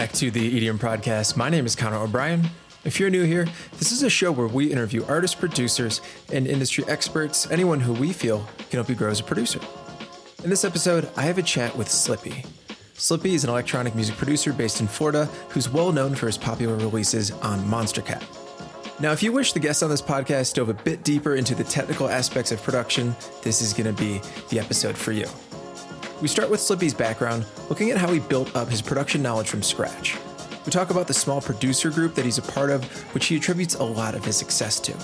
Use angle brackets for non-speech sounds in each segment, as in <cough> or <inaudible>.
back to the EDMProdcast. My name is Connor O'Brien. If you're new here, this is a show where we interview artists, producers, and industry experts, anyone who we feel can help you grow as a producer. In this episode, I have a chat with Slippy. Slippy is an electronic music producer based in Florida who's well known for his popular releases on Monstercat. Now, if you wish the guests on this podcast dove a bit deeper into the technical aspects of production, this is going to be the episode for you. We start with Slippy's background, looking at how he built up his production knowledge from scratch. We talk about the small producer group that he's a part of, which he attributes a lot of his success to.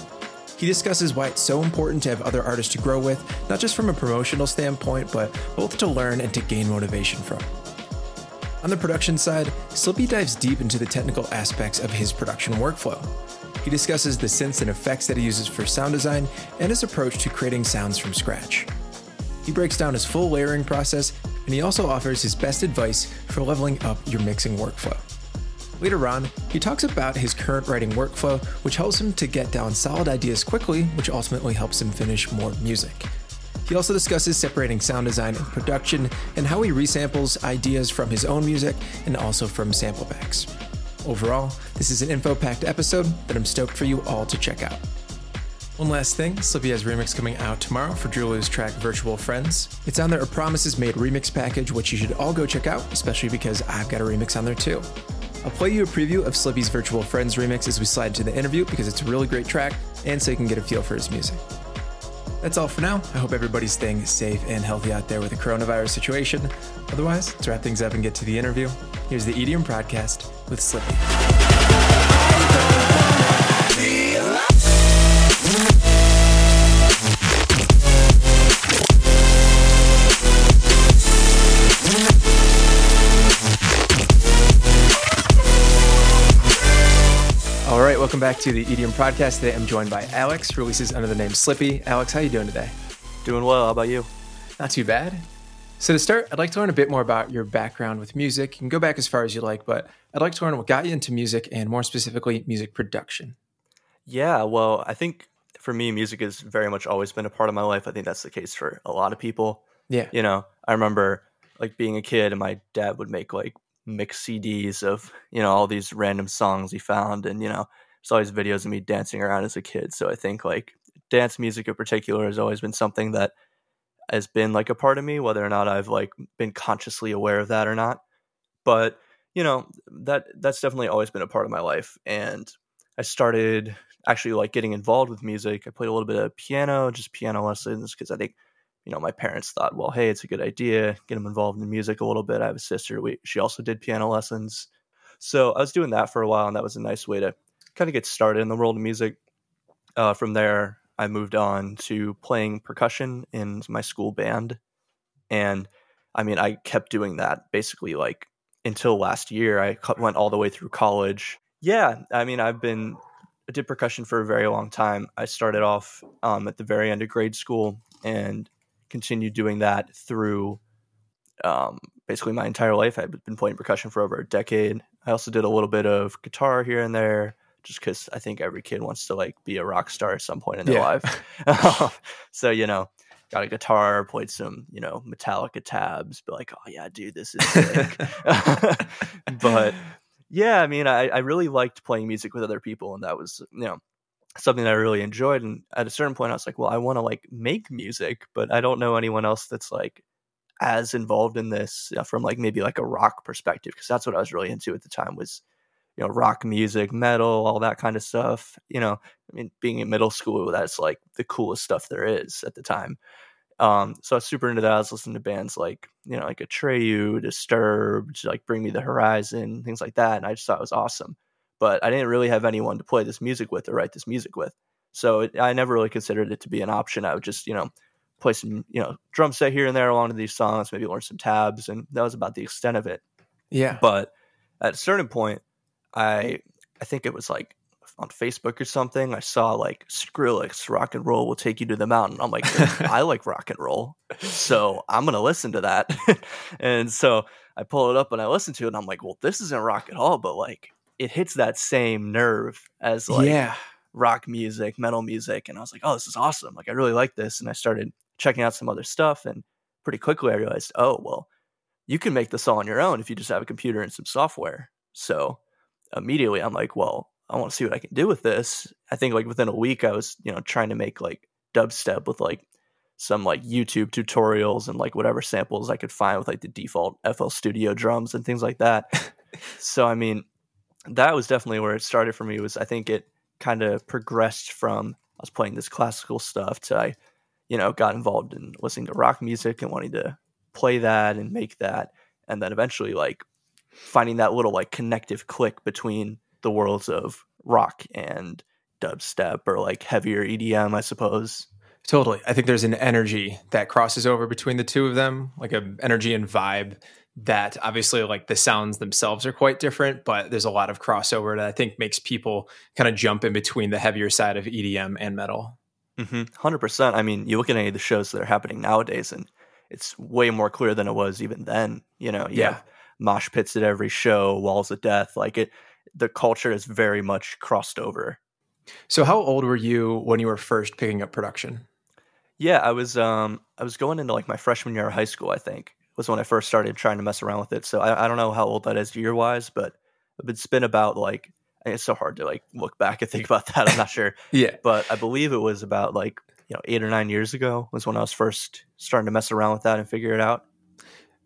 He discusses why it's so important to have other artists to grow with, not just from a promotional standpoint, but both to learn and to gain motivation from. On the production side, Slippy dives deep into the technical aspects of his production workflow. He discusses the synths and effects that he uses for sound design and his approach to creating sounds from scratch. He breaks down his full layering process, and he also offers his best advice for leveling up your mixing workflow. Later on, he talks about his current writing workflow, which helps him to get down solid ideas quickly, which ultimately helps him finish more music. He also discusses separating sound design and production and how he resamples ideas from his own music and also from sample packs. Overall, this is an info packed episode that I'm stoked for you all to check out. One last thing, Slippy has remix coming out tomorrow for Drew's track Virtual Friends. It's on their A Promises Made remix package, which you should all go check out, especially because I've got a remix on there too. I'll play you a preview of Slippy's Virtual Friends remix as we slide to the interview because it's a really great track and so you can get a feel for his music. That's all for now. I hope everybody's staying safe and healthy out there with the coronavirus situation. Otherwise, let's wrap things up and get to the interview. Here's the EDMProdcast with Slippy. Welcome back to the EDMProdcast. Today I'm joined by Alex, releases under the name Slippy. Alex, how you doing today? Doing well. How about you? Not too bad. So to start, I'd like to learn a bit more about your background with music. You can go back as far as you like, but I'd like to learn what got you into music and more specifically music production. Yeah, well, I think for me, music has very much always been a part of my life. I think that's the case for a lot of people. Yeah. You know, I remember like being a kid and my dad would make like mix CDs of, you know, all these random songs he found and, you know, saw these videos of me dancing around as a kid. So I think like dance music in particular has always been something that has been like a part of me, whether or not I've like been consciously aware of that or not. But, you know, that that's definitely always been a part of my life. And I started actually like getting involved with music. I played a little bit of piano, just piano lessons, because I think you know, my parents thought, well, hey, it's a good idea, get them involved in music a little bit. I have a sister; we, she also did piano lessons, so I was doing that for a while, and that was a nice way to kind of get started in the world of music. Uh, from there, I moved on to playing percussion in my school band, and I mean, I kept doing that basically like until last year. I went all the way through college. Yeah, I mean, I've been I did percussion for a very long time. I started off um, at the very end of grade school and continued doing that through um, basically my entire life. I've been playing percussion for over a decade. I also did a little bit of guitar here and there, just because I think every kid wants to like be a rock star at some point in their Yeah. life. <laughs> <laughs> so you know, got a guitar, played some you know Metallica tabs, but like, oh yeah, dude, this is sick. <laughs> but yeah, I mean, I, I really liked playing music with other people, and that was you know something that I really enjoyed. And at a certain point, I was like, well, I want to like make music, but I don't know anyone else that's like as involved in this uh, from like maybe like a rock perspective because that's what I was really into at the time was you know rock music, metal, all that kind of stuff. You know, I mean, being in middle school, that's like the coolest stuff there is at the time. Um, so I was super into that. I was listening to bands like, you know, like Atreyu, Disturbed, like Bring Me the Horizon, things like that. And I just thought it was awesome. But I didn't really have anyone to play this music with or write this music with. So it, I never really considered it to be an option. I would just, you know, play some, you know, drum set here and there along to these songs, maybe learn some tabs. And that was about the extent of it. Yeah. But at a certain point, I I think it was like on Facebook or something. I saw like Skrillex rock and roll will take you to the mountain. I'm like, <laughs> I like rock and roll, so I'm gonna listen to that. <laughs> and so I pull it up and I listen to it, and I'm like, well, this isn't rock at all, but like it hits that same nerve as like yeah. rock music, metal music, and I was like, oh, this is awesome. Like I really like this, and I started checking out some other stuff, and pretty quickly I realized, oh well, you can make this all on your own if you just have a computer and some software. So immediately I'm like, well, I want to see what I can do with this. I think like within a week I was, you know, trying to make like dubstep with like some like YouTube tutorials and like whatever samples I could find with like the default FL Studio drums and things like that. <laughs> so I mean, that was definitely where it started for me. Was I think it kind of progressed from I was playing this classical stuff to I, you know, got involved in listening to rock music and wanting to play that and make that, and then eventually like finding that little like connective click between the worlds of rock and dubstep or like heavier EDM, I suppose. Totally. I think there's an energy that crosses over between the two of them, like an energy and vibe that obviously like the sounds themselves are quite different, but there's a lot of crossover that I think makes people kind of jump in between the heavier side of EDM and metal. Mm-hmm. 100%. I mean, you look at any of the shows that are happening nowadays and it's way more clear than it was even then. You know, you yeah. Mosh pits at every show, walls of death. Like it, the culture is very much crossed over. So, how old were you when you were first picking up production? Yeah, I was um I was going into like my freshman year of high school, I think was when I first started trying to mess around with it. So I, I don't know how old that is year wise, but it's been about like it's so hard to like look back and think about that. I'm not sure. <laughs> yeah, but I believe it was about like you know eight or nine years ago was when I was first starting to mess around with that and figure it out.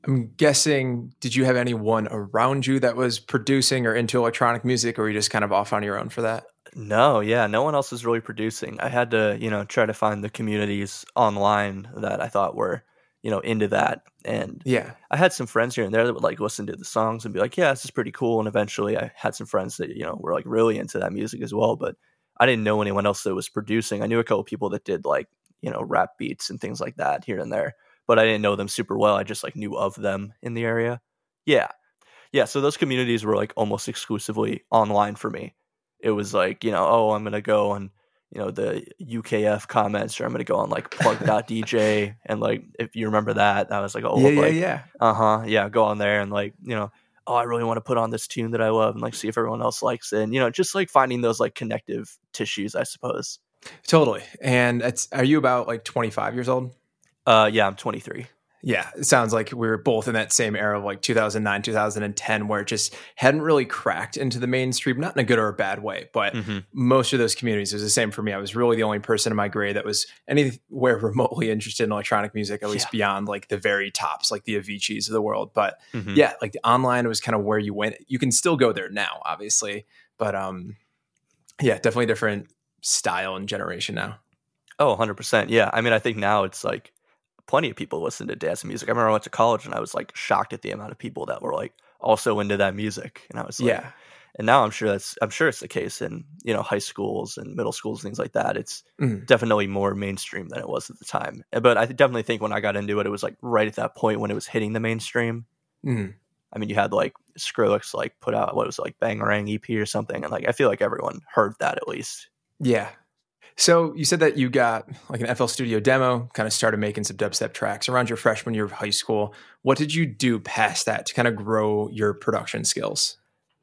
I'm guessing. Did you have anyone around you that was producing or into electronic music, or were you just kind of off on your own for that? No, yeah, no one else was really producing. I had to, you know, try to find the communities online that I thought were you know, into that. And yeah, I had some friends here and there that would like listen to the songs and be like, yeah, this is pretty cool. And eventually I had some friends that, you know, were like really into that music as well. But I didn't know anyone else that was producing. I knew a couple people that did like, you know, rap beats and things like that here and there, but I didn't know them super well. I just like knew of them in the area. Yeah. Yeah. So those communities were like almost exclusively online for me. It was like, you know, oh, I'm going to go and you know the UKF comments, or I'm gonna go on like plug.dj <laughs> and like if you remember that, I was like, oh yeah, yeah, like, yeah, uh huh, yeah, go on there and like you know, oh, I really want to put on this tune that I love and like see if everyone else likes it, and you know, just like finding those like connective tissues, I suppose. Totally. And it's are you about like 25 years old? Uh, yeah, I'm 23 yeah, it sounds like we were both in that same era of like 2009, 2010, where it just hadn't really cracked into the mainstream, not in a good or a bad way, but mm-hmm. most of those communities it was the same for me. I was really the only person in my grade that was anywhere <laughs> remotely interested in electronic music, at least yeah. beyond like the very tops, like the Avicii's of the world. But mm-hmm. yeah, like the online was kind of where you went. You can still go there now, obviously, but um, yeah, definitely different style and generation now. Oh, 100%. Yeah. I mean, I think now it's like, plenty of people listen to dance music. I remember I went to college and I was like shocked at the amount of people that were like also into that music. And I was like, yeah. And now I'm sure that's I'm sure it's the case in you know high schools and middle schools things like that. It's mm. definitely more mainstream than it was at the time. But I definitely think when I got into it, it was like right at that point when it was hitting the mainstream. Mm. I mean, you had like Skrillex like put out what was it, like Bangarang EP or something, and like I feel like everyone heard that at least. Yeah, so you said that you got like an FL Studio demo, kind of started making some dubstep tracks around your freshman year of high school. What did you do past that to kind of grow your production skills?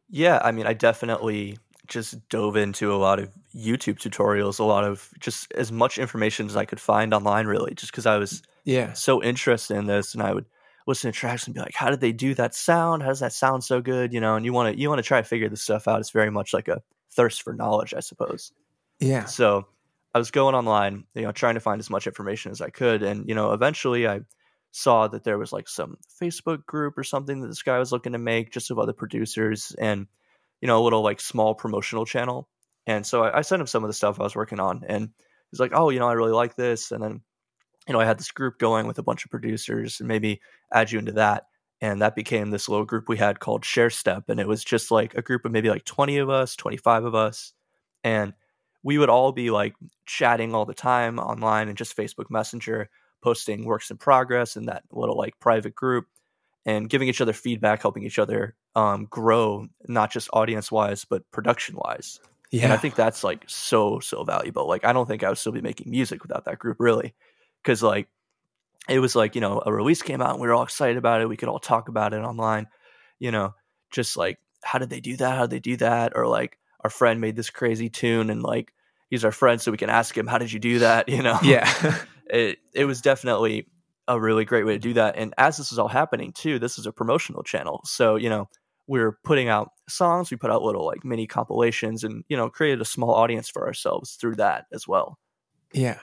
Yeah, I mean, I definitely just dove into a lot of YouTube tutorials, a lot of just as much information as I could find online, really, just because I was yeah so interested in this, and I would listen to tracks and be like, "How did they do that sound? How does that sound so good?" You know, and you want to you want to try to figure this stuff out. It's very much like a thirst for knowledge, I suppose. Yeah. So I was going online, you know, trying to find as much information as I could, and you know, eventually I saw that there was like some Facebook group or something that this guy was looking to make just of other producers, and you know, a little like small promotional channel. And so I, I sent him some of the stuff I was working on, and he's like, "Oh, you know, I really like this," and then you know, I had this group going with a bunch of producers, and maybe add you into that. And that became this little group we had called Share Step. And it was just like a group of maybe like 20 of us, 25 of us. And we would all be like chatting all the time online and just Facebook Messenger, posting works in progress in that little like private group and giving each other feedback, helping each other um, grow, not just audience wise, but production wise. Yeah. And I think that's like so, so valuable. Like, I don't think I would still be making music without that group, really. Cause like, it was like, you know, a release came out and we were all excited about it. We could all talk about it online, you know, just like, how did they do that? How did they do that? Or like, our friend made this crazy tune and like he's our friend, so we can ask him, "How did you do that?" <laughs> You know, yeah. <laughs> it it was definitely a really great way to do that. And as this is all happening too, this is a promotional channel, so you know we're putting out songs. We put out little like mini compilations and, you know, created a small audience for ourselves through that as well. Yeah.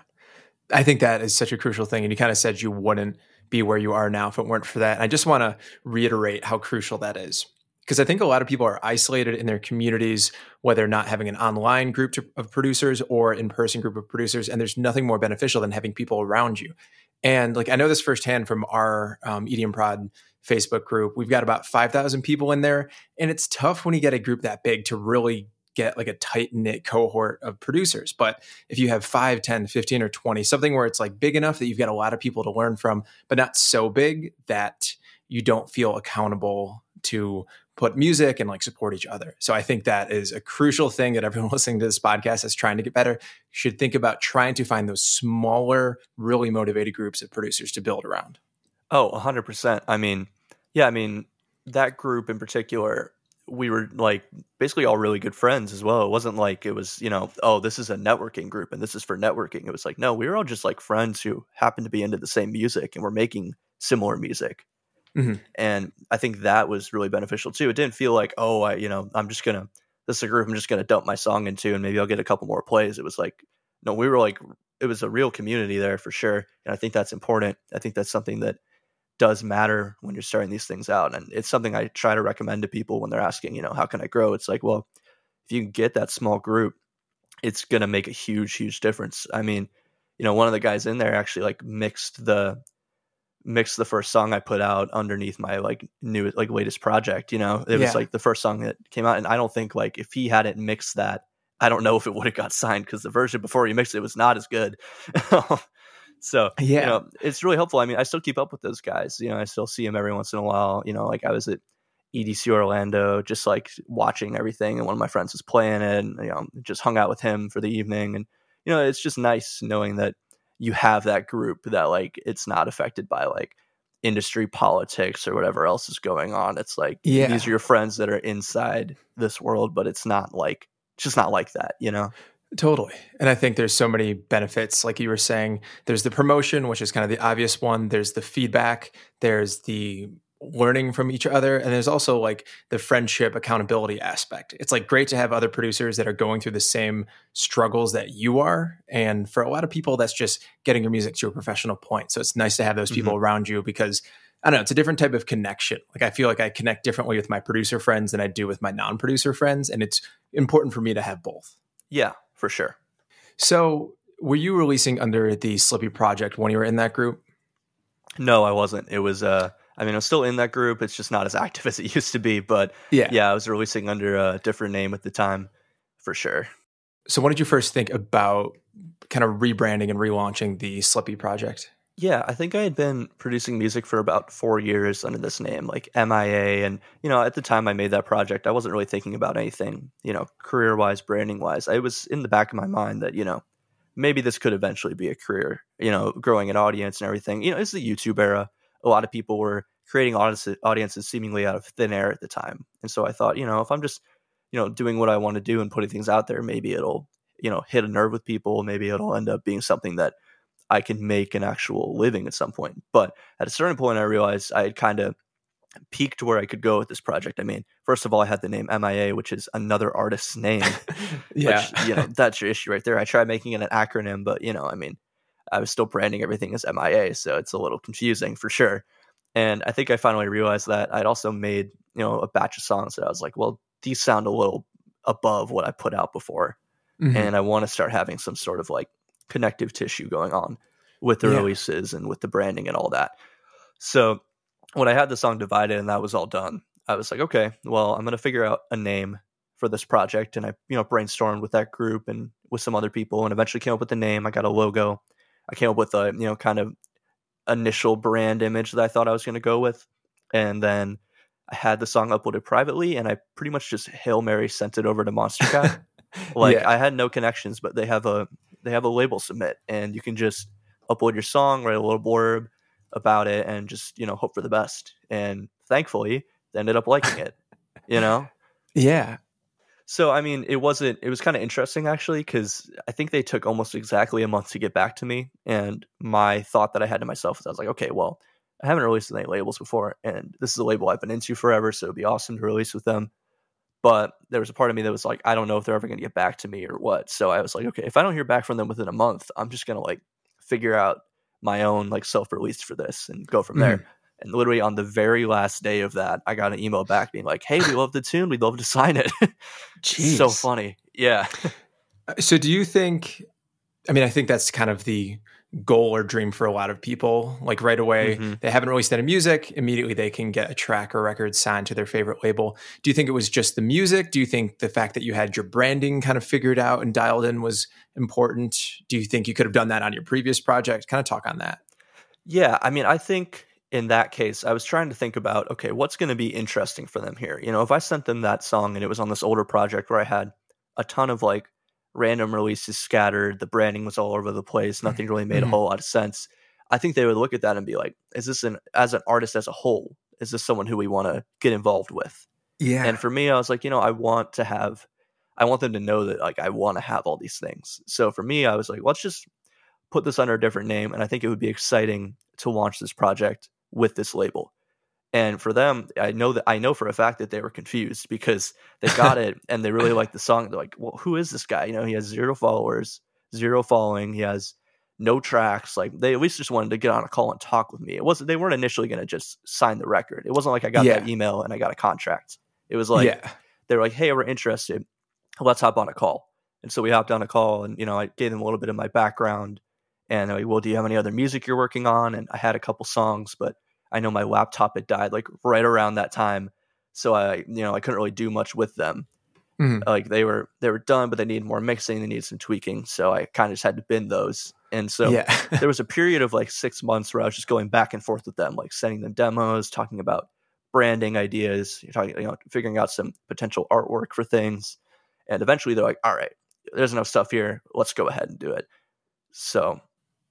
I think that is such a crucial thing. And you kind of said you wouldn't be where you are now if it weren't for that. And I just want to reiterate how crucial that is. Because I think a lot of people are isolated in their communities, whether not having an online group to, of producers or in person group of producers. And there's nothing more beneficial than having people around you. And like I know this firsthand from our um, EDM Prod Facebook group. We've got about 5,000 people in there. And it's tough when you get a group that big to really get like a tight knit cohort of producers. But if you have 5, 10, 15, or 20, something where it's like big enough that you've got a lot of people to learn from, but not so big that you don't feel accountable to put music and like support each other. So I think that is a crucial thing that everyone <laughs> listening to this podcast is trying to get better should think about trying to find those smaller, really motivated groups of producers to build around. Oh, 100%. I mean, yeah, I mean, that group in particular, we were like basically all really good friends as well. It wasn't like it was, you know, oh, this is a networking group and this is for networking. It was like, no, we were all just like friends who happened to be into the same music and we're making similar music. Mm-hmm. And I think that was really beneficial too. It didn't feel like, oh, I, you know, I'm just gonna this is a group I'm just gonna dump my song into and maybe I'll get a couple more plays. It was like, no, we were like, it was a real community there for sure, and I think that's important. I think that's something that does matter when you're starting these things out, and it's something I try to recommend to people when they're asking, you know, how can I grow? It's like, well, if you can get that small group, it's gonna make a huge, huge difference. I mean, you know, one of the guys in there actually like mixed the mixed the first song I put out underneath my like new like latest project. You know, it yeah. was like the first song that came out, and I don't think like if he hadn't mixed that, I don't know if it would have got signed because the version before he mixed it was not as good. <laughs> so yeah, you know, it's really helpful. I mean, I still keep up with those guys. You know, I still see them every once in a while. You know, like I was at EDC Orlando, just like watching everything, and one of my friends was playing it, and you know, just hung out with him for the evening, and you know, it's just nice knowing that you have that group that like it's not affected by like industry politics or whatever else is going on. It's like yeah. these are your friends that are inside this world, but it's not like it's just not like that, you know? Totally. And I think there's so many benefits. Like you were saying, there's the promotion, which is kind of the obvious one. There's the feedback. There's the learning from each other and there's also like the friendship accountability aspect. It's like great to have other producers that are going through the same struggles that you are and for a lot of people that's just getting your music to a professional point. So it's nice to have those people mm-hmm. around you because i don't know it's a different type of connection. Like i feel like i connect differently with my producer friends than i do with my non-producer friends and it's important for me to have both. Yeah for sure. So were you releasing under the slippy project when you were in that group? No i wasn't. It was uh I mean, I'm still in that group. It's just not as <laughs> active as it used to be. But yeah, yeah, I was releasing under a different name at the time, for sure. So, when did you first think about kind of rebranding and relaunching the Slippy project? Yeah, I think I had been producing music for about four years under this name, like MIA. And, you know, at the time I made that project, I wasn't really thinking about anything, you know, career wise, branding wise. I was in the back of my mind that, you know, maybe this could eventually be a career, you know, growing an audience and everything. You know, it's the YouTube era a lot of people were creating audiences seemingly out of thin air at the time. And so I thought, you know, if I'm just, you know, doing what I want to do and putting things out there, maybe it'll, you know, hit a nerve with people. Maybe it'll end up being something that I can make an actual living at some point. But at a certain point, I realized I had kind of peaked where I could go with this project. I mean, first of all, I had the name MIA, which is another artist's name. <laughs> yeah. Which, you know, that's your issue right there. I tried making it an acronym, but, you know, I mean, I was still branding everything as MIA, so it's a little confusing for sure. And I think I finally realized that I'd also made, you know, a batch of songs that I was like, well, these sound a little above what I put out before. Mm-hmm. And I want to start having some sort of like connective tissue going on with the yeah. releases and with the branding and all that. So when I had the song divided and that was all done, I was like, okay, well, I'm going to figure out a name for this project. And I, you know, brainstormed with that group and with some other people and eventually came up with the name. I got a logo I came up with a you know kind of initial brand image that I thought I was going to go with, and then I had the song uploaded privately, and I pretty much just hail mary sent it over to Monster Monstercat. <laughs> like yeah. I had no connections, but they have a they have a label submit, and you can just upload your song, write a little blurb about it, and just you know hope for the best. And thankfully, they ended up liking it. You know. <laughs> Yeah, so I mean, it wasn't. It was kind of interesting actually because I think they took almost exactly a month to get back to me. And my thought that I had to myself was, I was like, okay, well, I haven't released any labels before, and this is a label I've been into forever, so it'd be awesome to release with them. but there was a part of me that was like, I don't know if they're ever going to get back to me or what. So I was like, okay, if I don't hear back from them within a month, I'm just going to like figure out my own like self release for this and go from mm-hmm. there. And literally on the very last day of that, I got an email back being like, "Hey, we love the tune. We'd love to <laughs> sign it." so funny. Yeah. Uh, So do you think I mean I think that's kind of the goal or dream for a lot of people. Like right away, Mhm. they haven't released any music, immediately they can get a track or record signed to their favorite label. Do you think it was just the music? Do you think the fact that you had your branding kind of figured out and dialed in was important? Do you think you could have done that on your previous project? Kind of talk on that. Yeah, I mean, I think in that case, I was trying to think about okay, what's going to be interesting for them here. You know, if I sent them that song and it was on this older project where I had a ton of like random releases scattered, the branding was all over the place, nothing really made a Mhm. whole lot of sense. I think they would look at that and be like, is this an as an artist as a whole, is this someone who we want to get involved with? Yeah. And for me, I was like, you know, I want to have, I want them to know that like I want to have all these things. So for me, I was like, let's just put this under a different name, and I think it would be exciting to launch this project with this label. And for them, I know that I know for a fact that they were confused because they <laughs> got it and they really liked the song. They're like, well, who is this guy? You know, he has zero followers, zero following. He has no tracks. Like they at least just wanted to get on a call and talk with me. It wasn't they weren't initially going to just sign the record. It wasn't like I got that email and I got a contract. It was like yeah. they were like, "Hey, we're interested. Let's hop on a call." And so we hopped on a call, and you know, I gave them a little bit of my background, and they're like, "Well, do you have any other music you're working on?" And I had a couple songs, but I know my laptop had died like right around that time, so I, you know, I couldn't really do much with them. Mhm. Like they were they were done, but they needed more mixing, they needed some tweaking, so I kind of just had to bend those. And so yeah. <laughs> there was a period of like six months where I was just going back and forth with them, like sending them demos, talking about branding ideas, you're talking, you know, figuring out some potential artwork for things. And eventually they're like, all right, there's enough stuff here. Let's go ahead and do it. So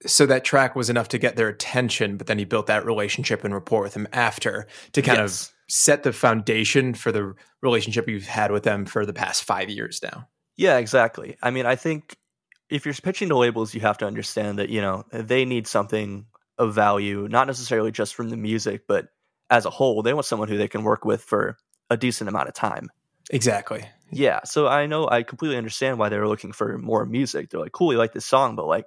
so that track was enough to get their attention, but then he built that relationship and rapport with them after to kind of set the foundation for the relationship you've had with them for the past five years now. Yeah, exactly. I mean, I think if you're pitching to labels, you have to understand that, you know, they need something of value, not necessarily just from the music, but as a whole, they want someone who they can work with for a decent amount of time. Exactly. Yeah, so I know I completely understand why they were looking for more music. They're like, "Cool, we like this song, but like,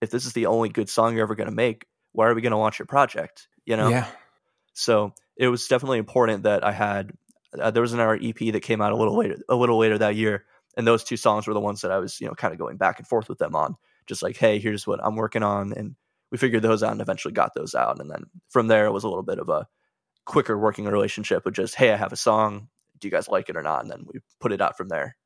if this is the only good song you're ever going to make, why are we going to launch your project?" You know. Yeah. So it was definitely important that I had. Uh, there was another EP that came out a little later, a little later that year, and those two songs were the ones that I was, you know, kind of going back and forth with them on. Just like, hey, here's what I'm working on, and we figured those out and eventually got those out. And then from there, it was a little bit of a quicker working relationship with just, hey, I have a song. Do you guys like it or not? And then we put it out from there.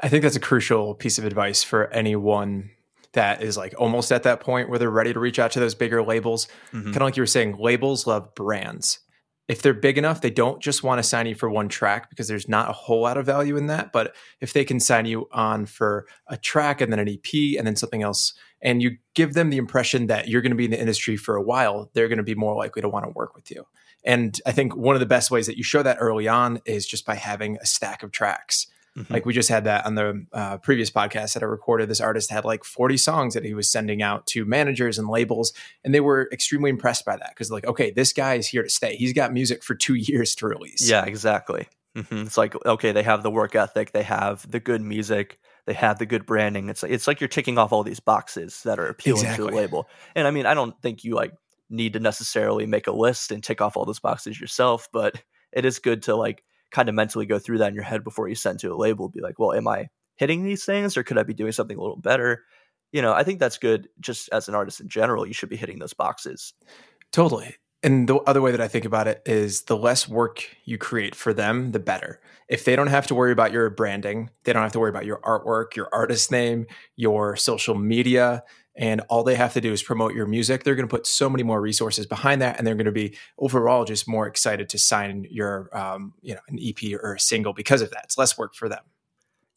I think that's a crucial piece of advice for anyone that is like almost at that point where they're ready to reach out to those bigger labels. Mhm. Kind of like you were saying, labels love brands. If they're big enough, they don't just want to sign you for one track because there's not a whole lot of value in that. But if they can sign you on for a track and then an EP and then something else, and you give them the impression that you're going to be in the industry for a while, they're going to be more likely to want to work with you. And I think one of the best ways that you show that early on is just by having a stack of tracks. Mhm. Like we just had that on the uh, previous podcast that I recorded. This artist had like 40 songs that he was sending out to managers and labels, and they were extremely impressed by that because, like, okay, this guy is here to stay. He's got music for two <laughs> years to release. Yeah, exactly. hmm It's like okay, they have the work ethic, they have the good music, they have the good branding. It's like it's like you're ticking off all these boxes that are appealing to the label. And I mean, I don't think you like need to necessarily make a list and tick off all those boxes yourself, but it is good to like kind of mentally go through that in your head before you send to a label. Be like, well, am I hitting these things, or could I be doing something a little better? You know, I think that's good. Just as an artist in general, you should be hitting those boxes. Totally. And the other way that I think about it is the less work you create for them, the better. If they don't have to worry about your branding, they don't have to worry about your artwork, your artist name, your social media, and all they have to do is promote your music, they're going to put so many more resources behind that, and they're going to be overall just more excited to sign your, um, you know, an EP or a single because of that. It's less work for them.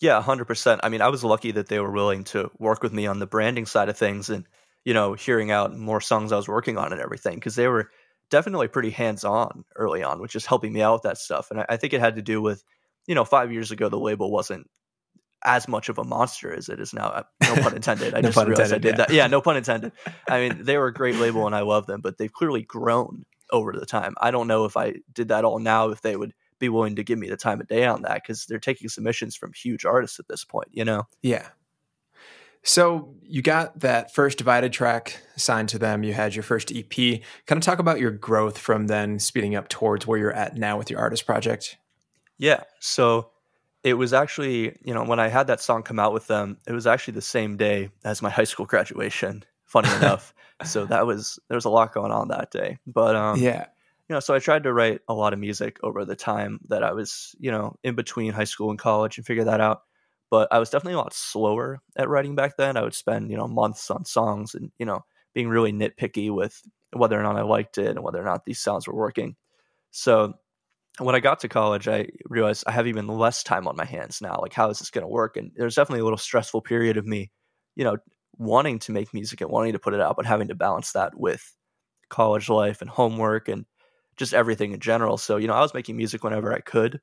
Yeah, hundred percent. I mean, I was lucky that they were willing to work with me on the branding side of things, and you know, hearing out more songs I was working on and everything, because they were definitely pretty hands on early on, which is helping me out with that stuff. And I, I think it had to do with, you know, five years ago the label wasn't as much of a monster as it is now. Uh, No pun <laughs> intended. I No just realized I did yeah. that. Yeah, no pun intended. I mean, they were a great label and I love them, but they've clearly grown over the time. I don't know if I did that all now, if they would be willing to give me the time of day on that because they're taking submissions from huge artists at this point, you know? Yeah. So you got that first divided track signed to them. You had your first EP. Kind of talk about your growth from then speeding up towards where you're at now with your artist project. Yeah. So it was actually, you know, when I had that song come out with them, it was actually the same day as my <laughs> high school graduation. Funny <laughs> enough. So that was there was a lot going on that day. But um yeah. You know, so I tried to write a lot of music over the time that I was, you know, in between high school and college and figure that out but I was definitely a lot slower at writing back then. I would spend, you know, months on songs and, you know, being really nitpicky with whether or not I liked it and whether or not these sounds were working. So when I got to college, I realized I have even less time on my hands now. Like, how is this going to work? And there's definitely a little stressful period of me, you know, wanting to make music and wanting to put it out, but having to balance that with college life and homework and just everything in general. So, you know, I was making music whenever I could,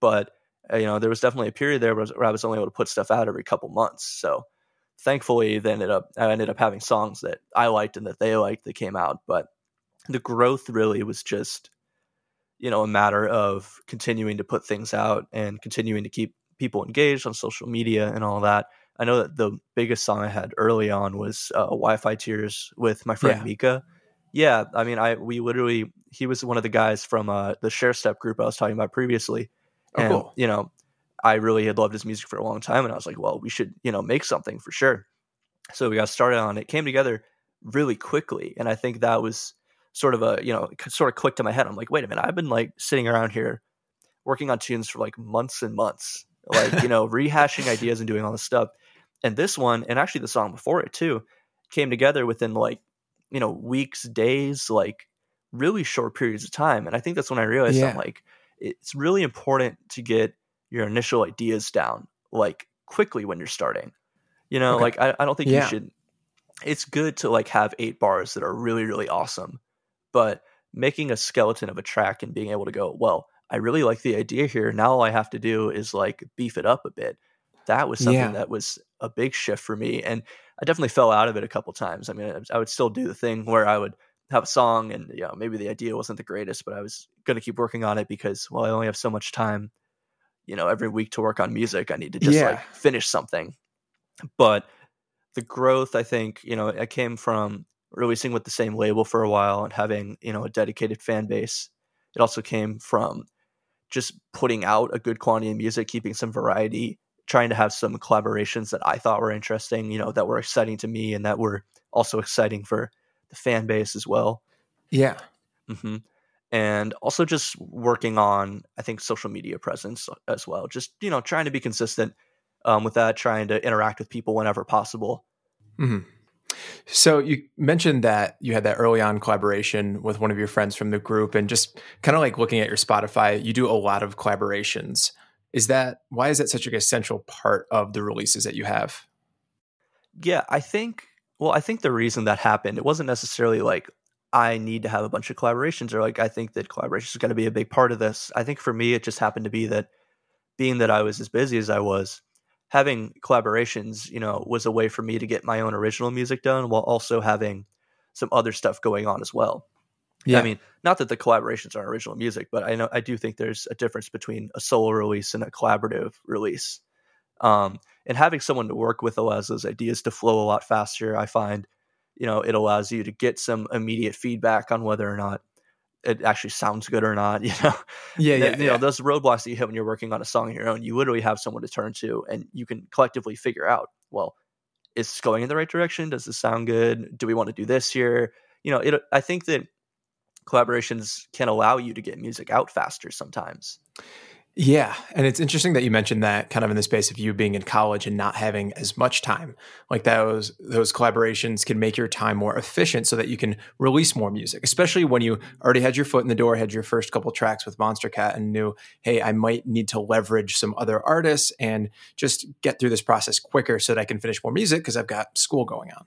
but uh, you know, there was definitely a period there where I was only able to put stuff out every couple months. So thankfully, they ended up I ended up having songs that I liked and that they liked that came out. But the growth really was just, you know, a matter of continuing to put things out and continuing to keep people engaged on social media and all that. I know that the biggest song I had early on was uh, "Wi-Fi Tears" with my friend yeah. Mika. Yeah, I mean, I we literally he was one of the guys from uh, the Share Step group I was talking about previously Oh, and, cool. you know, I really had loved his music for a long time. And I was like, well, we should, you know, make something for sure. So we got started on it. it came together really quickly. And I think that was sort of a, you know, sort of clicked in my head. I'm like, wait a minute, I've been like sitting around here working on tunes for like months and months, like, you <laughs> know, rehashing ideas and doing all this stuff. And this one, and actually the song before it too, came together within like, you know, weeks, days, like really short periods of time. And I think that's when I realized yeah. I'm like, it's really important to get your initial ideas down like quickly when you're starting. You know, okay. like I, I don't think yeah. you should it's good to like have eight bars that are really, really awesome. But making a skeleton of a track and being able to go, well, I really like the idea here. Now all I have to do is like beef it up a bit. That was something yeah. that was a big shift for me. And I definitely fell out of it a couple times. I mean, I would still do the thing where I would have a song and you know maybe the idea wasn't the greatest but i was going to keep working on it because well i only have so much time you know every week to work on music i need to just yeah. like finish something but the growth i think you know it came from releasing with the same label for a while and having you know a dedicated fan base it also came from just putting out a good quantity of music keeping some variety trying to have some collaborations that i thought were interesting you know that were exciting to me and that were also exciting for the fan base as well. Yeah. Mm-hmm. And also just working on, I think, social media presence as well. Just, you know, trying to be consistent um, with that, trying to interact with people whenever possible. Mm-hmm. So you mentioned that you had that early on collaboration with one of your friends from the group, and just kind of like looking at your Spotify, you do a lot of collaborations. Is that why is that such a essential part of the releases that you have? Yeah, I think well, I think the reason that happened, it wasn't necessarily like I need to have a bunch of collaborations or like I think that collaboration is going to be a big part of this. I think for me, it just happened to be that being that I was as busy as I was, having collaborations, you know, was a way for me to get my own original music done while also having some other stuff going on as well. Yeah. I mean, not that the collaborations are original music, but I know I do think there's a difference between a solo release and a collaborative release. Um, and having someone to work with allows those ideas to flow a lot faster. I find, you know, it allows you to get some immediate feedback on whether or not it actually sounds good or not. <laughs> You know, yeah, yeah, you yeah. know those roadblocks that you hit when you're working on a song on your own. You literally have someone to turn to, and you can collectively figure out, well, is this going in the right direction? Does this sound good? Do we want to do this here? You know, it. I think that collaborations can allow you to get music out faster sometimes. Yeah. And it's interesting that you mentioned that kind of in the space of you being in college and not having as much time. Like those those collaborations can make your time more efficient so that you can release more music, especially when you already had your foot in the door, had your first couple tracks with Monstercat and knew, hey, I might need to leverage some other artists and just get through this process quicker so that I can finish more music because I've got school going on.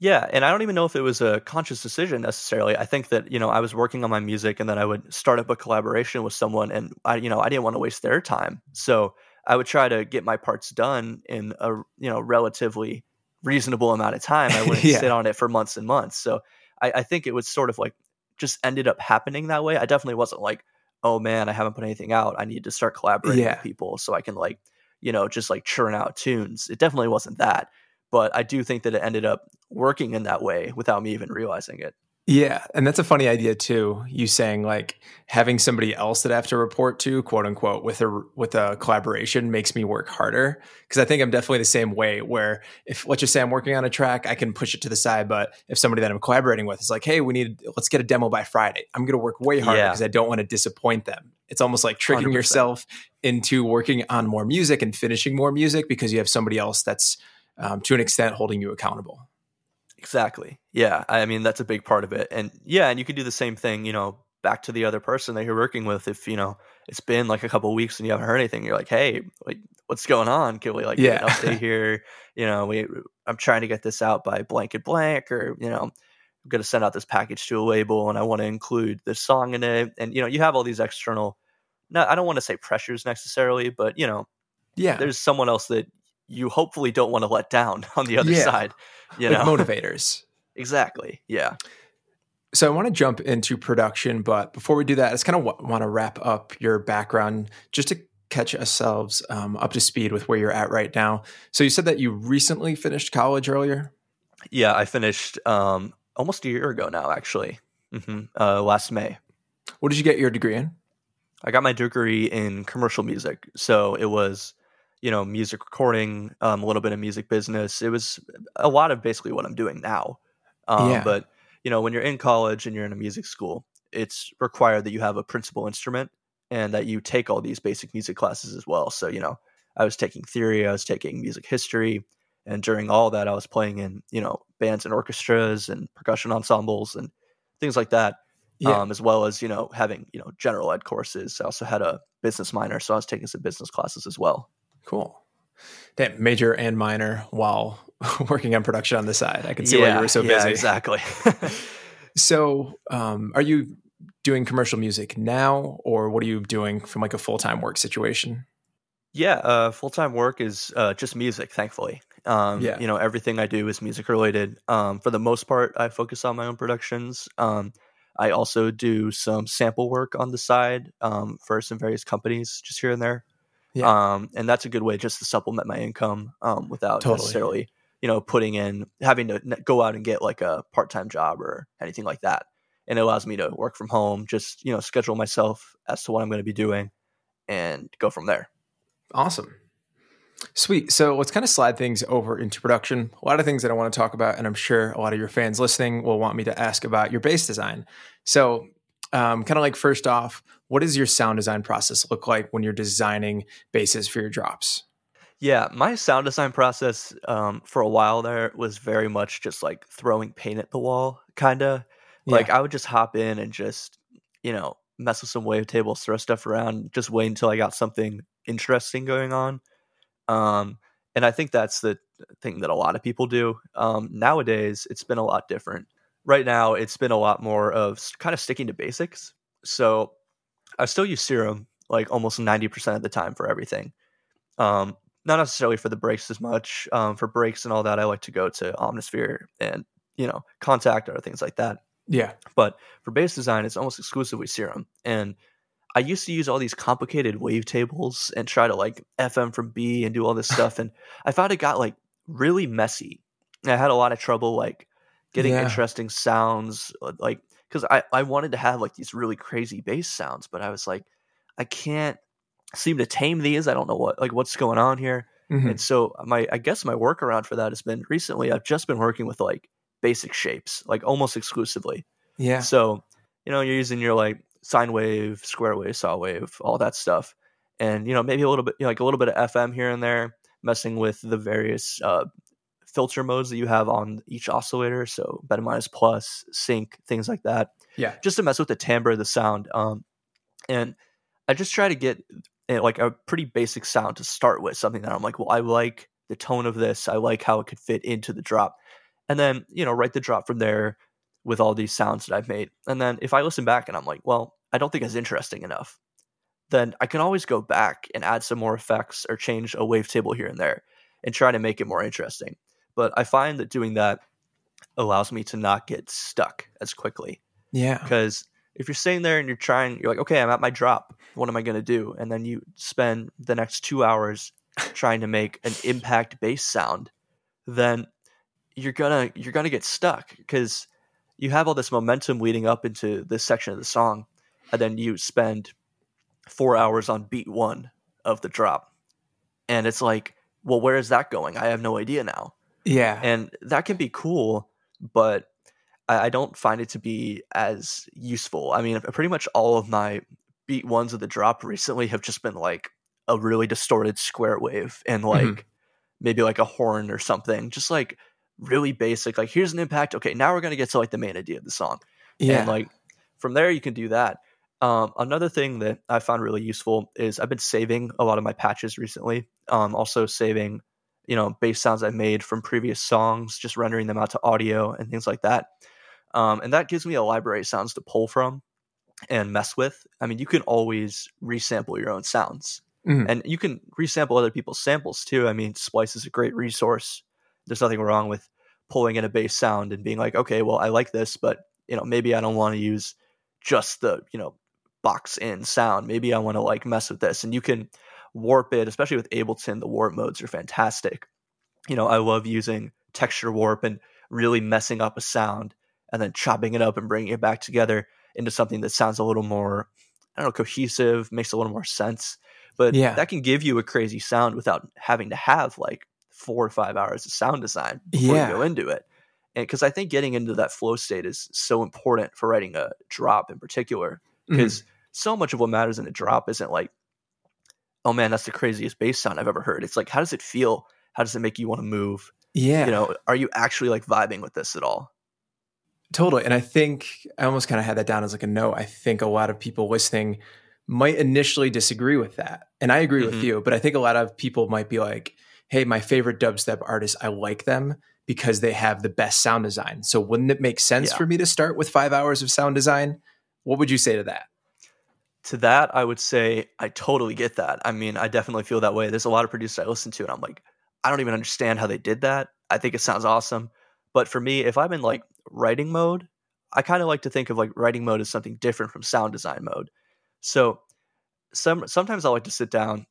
Yeah, and I don't even know if it was a conscious decision necessarily. I think that you know I was working on my music, and then I would start up a collaboration with someone, and I you know I didn't want to waste their time, so I would try to get my parts done in a you know relatively reasonable amount of time. I wouldn't <laughs> yeah. sit on it for months and months. So I, I think it was sort of like just ended up happening that way. I definitely wasn't like oh man, I haven't put anything out. I need to start collaborating Yeah. with people so I can like, you know, just like churn out tunes. It definitely wasn't that, but I do think that it ended up working in that way without me even realizing it. Yeah, and that's a funny idea too. You saying like having somebody else that I have to report to, quote unquote, with a with a collaboration makes me work harder because I think I'm definitely the same way. Where if let's just say I'm working on a track, I can push it to the side, but if somebody that I'm collaborating with is like, hey, we need let's get a demo by Friday, I'm going to work way harder Yeah. because I don't want to disappoint them. It's almost like tricking 100%. yourself into working on more music and finishing more music because you have somebody else that's um, to an extent holding you accountable. Exactly. Yeah. I mean, that's a big part of it. And yeah, and you can do the same thing, you know, back to the other person that you're working with. If, you know, it's been like a couple weeks and you haven't heard anything, you're like, hey, like, what's going on? Can we like get an Yeah. update <laughs> here? You know, we, I'm trying to get this out by blanket blank or, you know, I'm going to send out this package to a label and I want to include this song in it. And, you know, you have all these external, no, I don't want to say pressures necessarily, but, you know, Yeah, there's someone else that you hopefully don't want to let down <laughs> on the other Yeah. side, you like know? motivators. <laughs> Exactly. Yeah. So I want to jump into production, but before we do that, I just kind of w- want to wrap up your background just to catch ourselves um, up to speed with where you're at right now. So you said that you recently finished college earlier. Yeah, I finished um, almost a year ago now, actually. hmm Uh, last May, What did you get your degree in? I got my degree in commercial music. So it was, you know, music recording, um, a little bit of music business. It was a lot of basically what I'm doing now. Um, Yeah. But you know, when you're in college and you're in a music school, it's required that you have a principal instrument and that you take all these basic music classes as well. So you know, I was taking theory, I was taking music history, and during all that, I was playing in you know bands and orchestras and percussion ensembles and things like that Yeah. um, as well as you know having you know general ed courses. I also had a business minor, so I was taking some business classes as well. Cool. Damn, major and minor while <laughs> working on production on the side. I can see why you were so yeah, busy. exactly. <laughs> <laughs> So, um, are you doing commercial music now, or what are you doing from like a full time work situation? yeah, uh, full time work is uh, just music. Thankfully, um, Yeah. you know everything I do is music related. Um, for the most part, I focus on my own productions. Um, I also do some sample work on the side um, for some various companies, just here and there. Yeah. Um, and that's a good way just to supplement my income um, without Totally. necessarily, you know, putting in having to go out and get like a part time job or anything like that. And it allows me to work from home, just you know, schedule myself as to what I'm going to be doing, and go from there. Awesome. Sweet. So let's kind of slide things over into production. A lot of things that I want to talk about, and I'm sure a lot of your fans listening will want me to ask about your bass design. So, um, kind of like first off, what does your sound design process look like when you're designing basses for your drops? Yeah, my sound design process um, for a while there was very much just like throwing paint at the wall, kind of. Like I would just hop in and just, you know, mess with some wavetables, throw stuff around, just wait until I got something interesting going on. Um, and I think that's the thing that a lot of people do. Um, nowadays, it's been a lot different. Right now, it's been a lot more of kind of sticking to basics. So I still use Serum like almost 90% of the time for everything. Um, not necessarily for the breaks as much. Um, for breaks and all that, I like to go to Omnisphere and, you know, Kontakt or things like that. yeah. But for bass design, it's almost exclusively Serum. And I used to use all these complicated wavetables and try to like FM from B and do all this stuff. And I found it got like really messy. I had a lot of trouble like getting Yeah. interesting sounds, uh, like because I, I wanted to have like these really crazy bass sounds, but I was like, I can't seem to tame these. I don't know what like what's going on here. Mhm. And so my I guess my workaround for that has been recently I've just been working with like basic shapes, like almost exclusively. Yeah. So, you know, you're using your like sine wave, square wave, saw wave, all that stuff. And, you know, maybe a little bit you know, like a little bit of FM here and there, messing with the various uh filter modes that you have on each oscillator. So beta minus plus, sync, things like that. Yeah. Just to mess with the timbre of the sound. Um and I just try to get eh, like a pretty basic sound to start with, something that I'm like, well, I like the tone of this. I like how it could fit into the drop. And then, you know, write the drop from there with all these sounds that I've made. And then if I listen back and I'm like, well, I don't think it's interesting enough, then I can always go back and add some more effects or change a wavetable here and there and try to make it more interesting. But I find that doing that allows me to not get stuck as quickly Yeah. because if you're sitting there and you're trying, you're like, okay, I'm at my drop. What am I going to do? And then you spend the next two hours trying to make an impact bass sound, then you're gonna you're gonna get stuck because you have all this momentum leading up into this section of the song, and then you spend four hours on beat one of the drop, and it's like, well, where is that going? I have no idea now. Yeah, and that can be cool, but I, I don't find it to be as useful. I mean, pretty much all of my beat ones of the drop recently have just been like a really distorted square wave and mm-hmm. like mm-hmm. maybe like a horn or something, just like really basic. Like here's an impact. Okay, now we're gonna get to like the main idea of the song. Yeah, and like from there you can do that. Um, another thing that I found really useful is I've been saving a lot of my patches recently. Um, also saving, you know, bass sounds I made from previous songs, just rendering them out to audio and things like that. Um, and that gives me a library of sounds to pull from and mess with. I mean, you can always resample your own sounds. Mm-hmm. And you can resample other people's samples too. I mean, Splice is a great resource. There's nothing wrong with pulling in a bass sound and being like, okay, well, I like this, but you know, maybe I don't want to use just the, you know, box in sound. Maybe I want to like mess with this. And you can warp it, especially with Ableton. The warp modes are fantastic. You know, I love using texture warp and really messing up a sound and then chopping it up and bringing it back together into something that sounds a little more, I don't know, cohesive, makes a little more sense. But yeah. that can give you a crazy sound without having to have like four or five hours of sound design before yeah. you go into it. And because I think getting into that flow state is so important for writing a drop in particular. Because mm-hmm. so much of what matters in a drop isn't like, oh man, that's the craziest bass sound I've ever heard. It's like, how does it feel? How does it make you want to move? Yeah. You know, are you actually like vibing with this at all? Totally. And I think I almost kind of had that down as like a no. I think a lot of people listening might initially disagree with that. And I agree mm-hmm. with you, but I think a lot of people might be like, hey, my favorite dubstep artist, I like them because they have the best sound design. So wouldn't it make sense yeah. for me to start with five hours of sound design? What would you say to that? To that, I would say I totally get that. I mean, I definitely feel that way. There's a lot of producers I listen to, and I'm like, I don't even understand how they did that. I think it sounds awesome. But for me, if I'm in like writing mode, I kind of like to think of like writing mode as something different from sound design mode. So some sometimes I like to sit down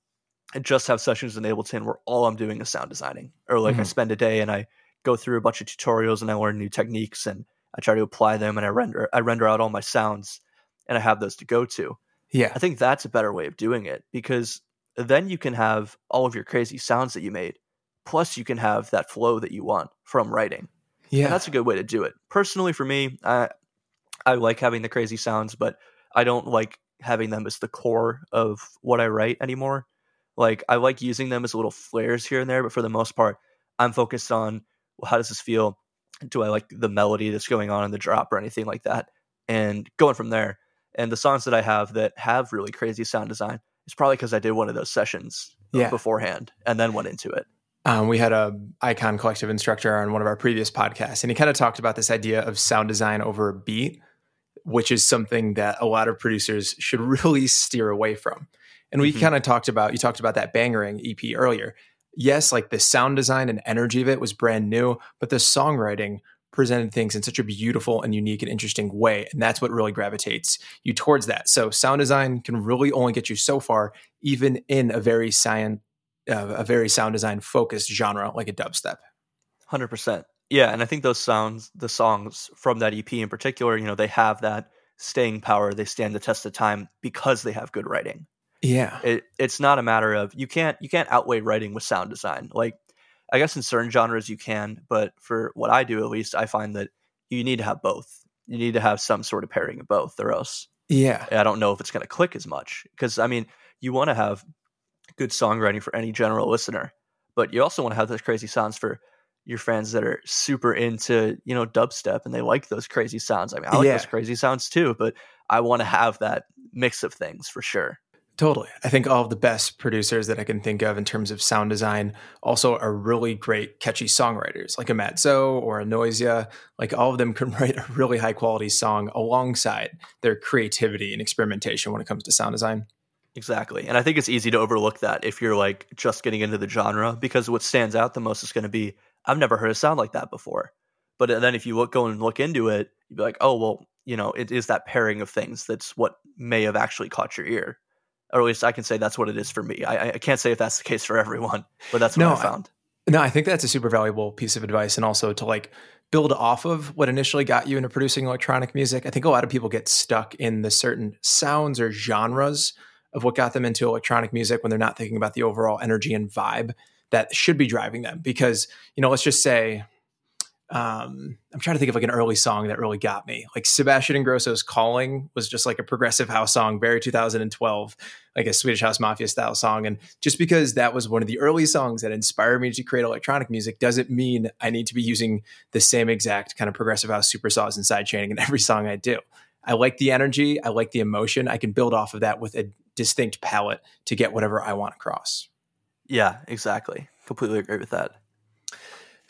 and just have sessions in Ableton where all I'm doing is sound designing, or like mm-hmm. I spend a day and I go through a bunch of tutorials and I learn new techniques and I try to apply them and I render I render out all my sounds and I have those to go to. Yeah, I think that's a better way of doing it because then you can have all of your crazy sounds that you made, plus you can have that flow that you want from writing. Yeah, and that's a good way to do it. Personally, for me, I I like having the crazy sounds, but I don't like having them as the core of what I write anymore. Like I like using them as little flares here and there, but for the most part, I'm focused on well, how does this feel? Do I like the melody that's going on in the drop or anything like that? And going from there. And the songs that I have that have really crazy sound design is probably because I did one of those sessions yeah. beforehand and then went into it. Um, we had a icon collective instructor on one of our previous podcasts, and he kind of talked about this idea of sound design over a beat, which is something that a lot of producers should <laughs> really steer away from. And we mm-hmm. kind of talked about you talked about that Bangarang EP earlier. Yes, like the sound design and energy of it was brand new, but the songwriting presented things in such a beautiful and unique and interesting way. And that's what really gravitates you towards that. So sound design can really only get you so far, even in a very science, uh, a very sound design focused genre like a dubstep. Hundred percent. Yeah, and I think those sounds, the songs from that EP in particular, you know, they have that staying power. They stand the test of time because they have good writing. Yeah, it, it's not a matter of you can't you can't outweigh writing with sound design. Like, I guess in certain genres you can, but for what I do at least, I find that you need to have both. You need to have some sort of pairing of both, or else, yeah, I don't know if it's going to click as much. Because I mean, you want to have good songwriting for any general listener, but you also want to have those crazy sounds for your fans that are super into you know dubstep and they like those crazy sounds. I mean, I like yeah. those crazy sounds too, but I want to have that mix of things for sure. Totally. I think all of the best producers that I can think of in terms of sound design also are really great, catchy songwriters, like a Mat Zo or a Noisia. Like all of them <laughs> can write a really high quality song alongside their creativity and experimentation when it comes to sound design. Exactly. And I think it's easy to overlook that if you're like just getting into the genre because what stands out the most is going to be I've never heard a sound like that before. But then if you look go and look into it, you'd be like, "Oh, well, you know, it is that pairing of things that's what may have actually caught your ear. Or at least I can say that's what it is for me. I, I can't say if that's the case for everyone, but that's what No, I found. No, I think that's a super valuable piece of advice. And also to like build off of what initially got you into producing electronic music. I think a lot of people get stuck in the certain sounds or genres of what got them into electronic music when they're not thinking about the overall energy and vibe that should be driving them. Because, you know, let's just say, um, I'm trying to think of like an early song that really got me. Like Sebastian Ingrosso's Calling was just like a progressive house song, very 2012, like a Swedish House Mafia style song. And just because that was one of the early songs that inspired me to create electronic music doesn't mean I need to be using the same exact kind of progressive house super saws and side chaining in <laughs> every song I do. I like the energy, I like the emotion. I can build off of that with a distinct palette to get whatever I want across. Yeah, exactly. Completely agree with that.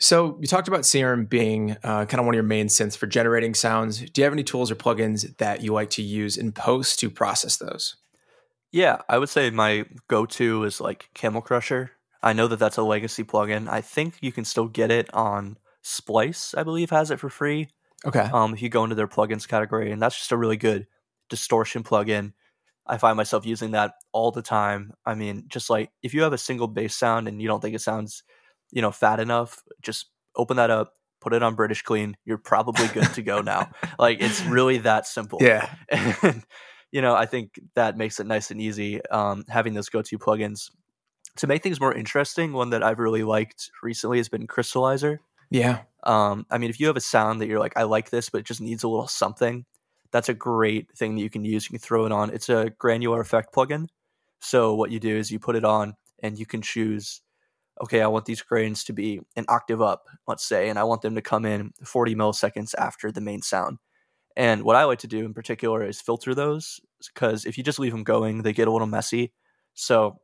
So you talked about Serum being uh, kind of one of your main synths for generating sounds. Do you have any tools or plugins that you like to use in post to process those? Yeah, I would say my go-to is like Camel Crusher. I know that that's a legacy plugin. I think you can still get it on Splice. I believe has it for free. Okay. Um, if you go into their plugins category, and that's just a really good distortion plugin. I find myself using that all the time. I mean, just like if you have a single bass sound and you don't think it sounds, you know, fat enough, just open that up, put it on British Clean. You're probably good to go now. <laughs> like it's really that simple. Yeah. <laughs> And you know, I think that makes it nice and easy. Um, having those go-to plugins to make things more interesting. One that I've really liked recently has been Crystallizer. Yeah. Um, I mean, if you have a sound that you're like, I like this, but it just needs a little something, that's a great thing that you can use. You can throw it on. It's a granular effect plugin. So what you do is you put it on and you can choose, okay, I want these grains to be an octave up, let's say, and I want them to come in 40 milliseconds after the main sound. And what I like to do in particular is filter those because if you just leave them going, they get a little messy. So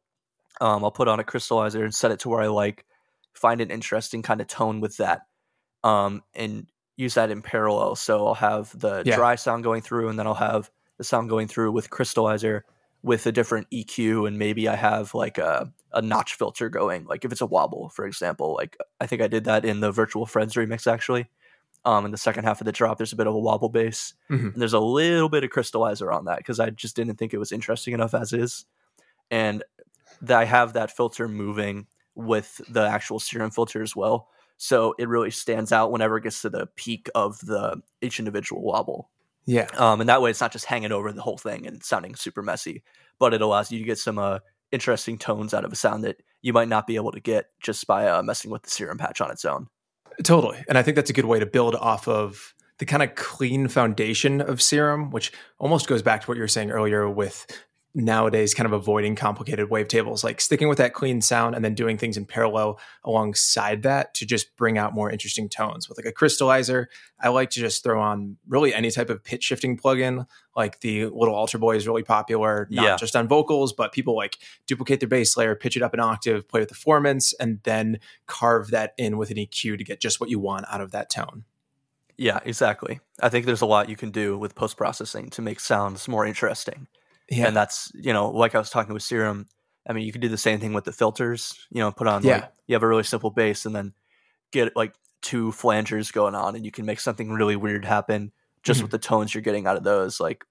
um, I'll put on a crystallizer and set it to where I like, find an interesting kind of tone with that, um, and use that in parallel. So I'll have the Yeah. dry sound going through, and then I'll have the sound going through with crystallizer with a different EQ, and maybe I have like a, a notch filter going. Like if it's a wobble, for example, like I think I did that in the Virtual Friends remix actually. Um, in the second half of the drop, there's a bit of a wobble bass, Mhm. and there's a little bit of crystallizer on that because I just didn't think it was interesting enough as is, and that I have that filter moving with the actual serum filter as well. So it really stands out whenever it gets to the peak of the each individual wobble. Yeah. Um, and that way it's not just hanging over the whole thing and sounding super messy, but it allows you to get some uh, interesting tones out of a sound that you might not be able to get just by uh, messing with the serum patch on its own. Totally. And I think that's a good way to build off of the kind of clean foundation of serum, which almost goes back to what you were saying earlier with nowadays kind of avoiding complicated wavetables, like sticking with that clean sound and then doing things in parallel alongside that to just bring out more interesting tones. With like a crystallizer, I like to just throw on really any type of pitch shifting plugin, like the little Alter Boy is really popular, not Yeah. just on vocals, but people like duplicate their bass layer, pitch it up an octave, play with the formants, and then carve that in with an EQ to get just what you want out of that tone. Yeah, exactly. I think there's a lot you can do with post processing to make sounds more interesting. Yeah. And that's, you know, like I was talking with Serum, I mean, you could do the same thing with the filters, you know, put on, Yeah. like, you have a really simple bass and then get like two flangers going on and you can make something really weird happen just Mhm. with the tones you're getting out of those. Like,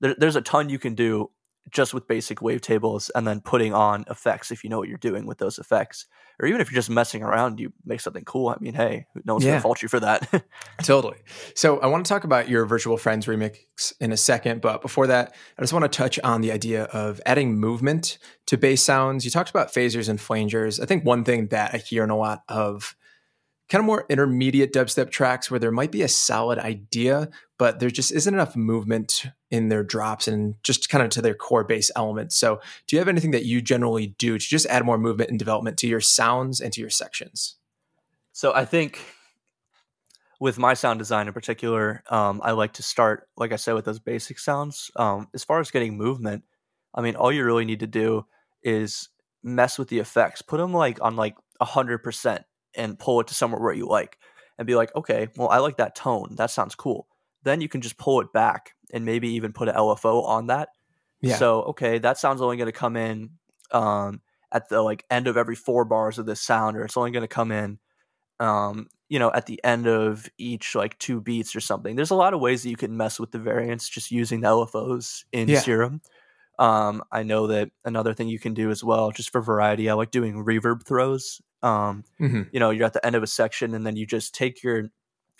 there, there's a ton you can do just with basic wavetables and then putting on effects if you know what you're doing with those effects. Or even if you're just messing around, you make something cool. I mean, hey, no one's Yeah. gonna fault you for that. <laughs> Totally. So I want to talk about your Virtual Friends remix in a second, but before that, I just want to touch on the idea of adding movement to bass sounds. You talked about phasers and flangers. I think one thing that I hear in a lot of kind of more intermediate dubstep tracks where there might be a solid idea, but there just isn't enough movement in their drops and just kind of to their core bass elements. So, do you have anything that you generally do to just add more movement and development to your sounds and to your sections? So I think with my sound design in particular, um, I like to start, like I said, with those basic sounds. Um, as far as getting movement, I mean, all you really need to do is mess with the effects, put them like on like a hundred percent, and pull it to somewhere where you like, and be like, okay, well, I like that tone. That sounds cool. Then you can just pull it back and maybe even put an LFO on that. Yeah. So okay, that sound's only going to come in um, at the like end of every four bars of this sound, or it's only going to come in um, you know, at the end of each like two beats or something. There's a lot of ways that you can mess with the variance just using the LFOs in Yeah. Serum. Um, I know that another thing you can do as well, just for variety, I like doing reverb throws. Um, Mhm. you know, you're at the end of a section and then you just take your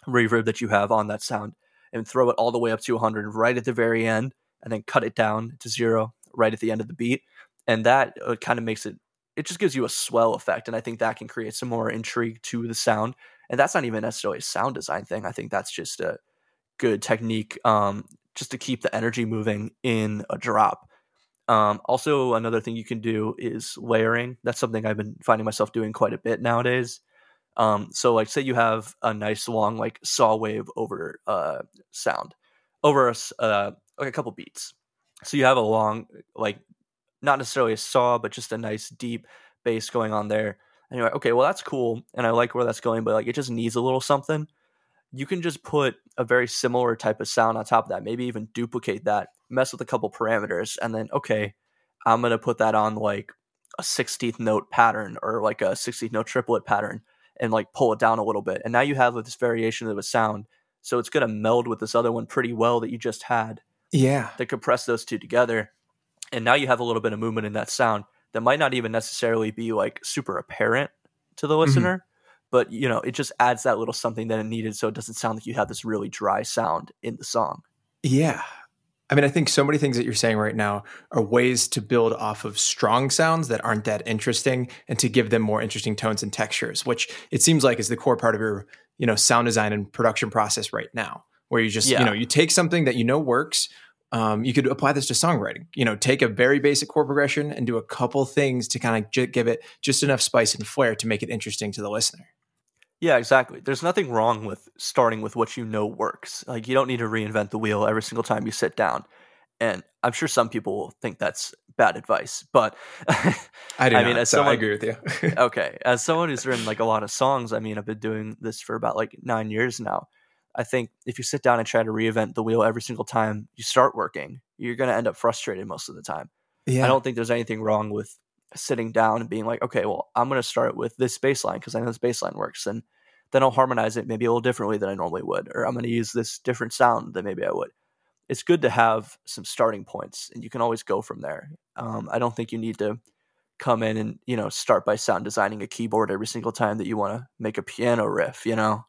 reverb that you have on that sound and throw it all the way up to 100 right at the very end and then cut it down to zero right at the end of the beat. And that uh, kind of makes it, it just gives you a swell effect. And I think that can create some more intrigue to the sound. And that's not even necessarily a sound design thing. I think that's just a good technique um, just to keep the energy moving in a drop. Um, also, another thing you can do is layering. That's something I've been finding myself doing quite a bit nowadays. Um, so, like, say you have a nice long like saw wave over uh, sound over a, uh, like a couple beats. So you have a long like not necessarily a saw, but just a nice deep bass going on there. And you're like, okay, well that's cool, and I like where that's going, but like it just needs a little something. You can just put a very similar type of sound on top of that, maybe even duplicate that, mess with a couple parameters, and then okay, I'm gonna put that on like a 16th note pattern or like a 16th note triplet pattern and like pull it down a little bit. And now you have this variation of a sound. So it's gonna meld with this other one pretty well that you just had Yeah. to compress those two together. And now you have a little bit of movement in that sound that might not even necessarily be like super apparent to the mm-hmm. listener, but you know, it just adds that little something that it needed so it doesn't sound like you have this really dry sound in the song. Yeah. I mean, I think so many things that you're saying right now are ways to build off of strong sounds that aren't that interesting and to give them more interesting tones and textures, which it seems like is the core part of your, you know, sound design and production process right now, where you just, Yeah. you know, you take something that you know works. Um, you could apply this to songwriting. You know, take a very basic chord progression and do a couple things to kind of j- give it just enough spice and flair to make it interesting to the listener. Yeah, exactly. There's nothing wrong with starting with what you know works. Like you don't need to reinvent the wheel every single time you sit down. And I'm sure some people will think that's bad advice, but I do. <laughs> I not, mean, as so someone- I agree with you. <laughs> okay as someone who's written like a lot of songs i mean i've been doing this for about like nine years now i think if you sit down and try to reinvent the wheel every single time you start working you're going to end up frustrated most of the time yeah. i don't think there's anything wrong with sitting down and being like okay well i'm going to start with this bassline because i know this bassline works and then i'll harmonize it maybe a little differently than i normally would or i'm going to use this different sound than maybe i would. It's good to have some starting points and you can always go from there. Um, i don't think you need to come in and you know start by sound designing a keyboard every single time that you want to make a piano riff you know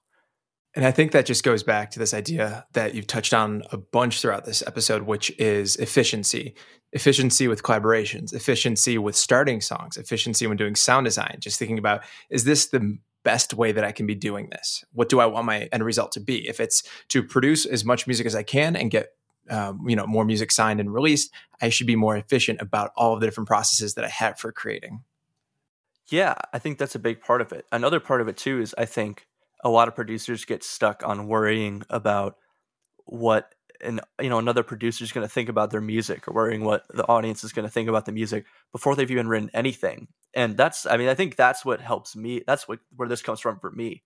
And I think that just goes back to this idea that you've touched on a bunch throughout this episode, which is efficiency. Efficiency with collaborations, efficiency with starting songs, efficiency when doing sound design. Just thinking about is this the best way that I can be doing this? What do I want my end result to be? If it's to produce as much music as I can and get um, you know more music signed and released, I should be more efficient about all of the different processes that I have for creating. yeah i think that's a big part of it another part of it too is i think a lot of producers get stuck on worrying about what and you know another producer is going to think about their music or worrying what the audience is going to think about the music before they've even written anything. And that's i mean i think that's what helps me that's what where this comes from for me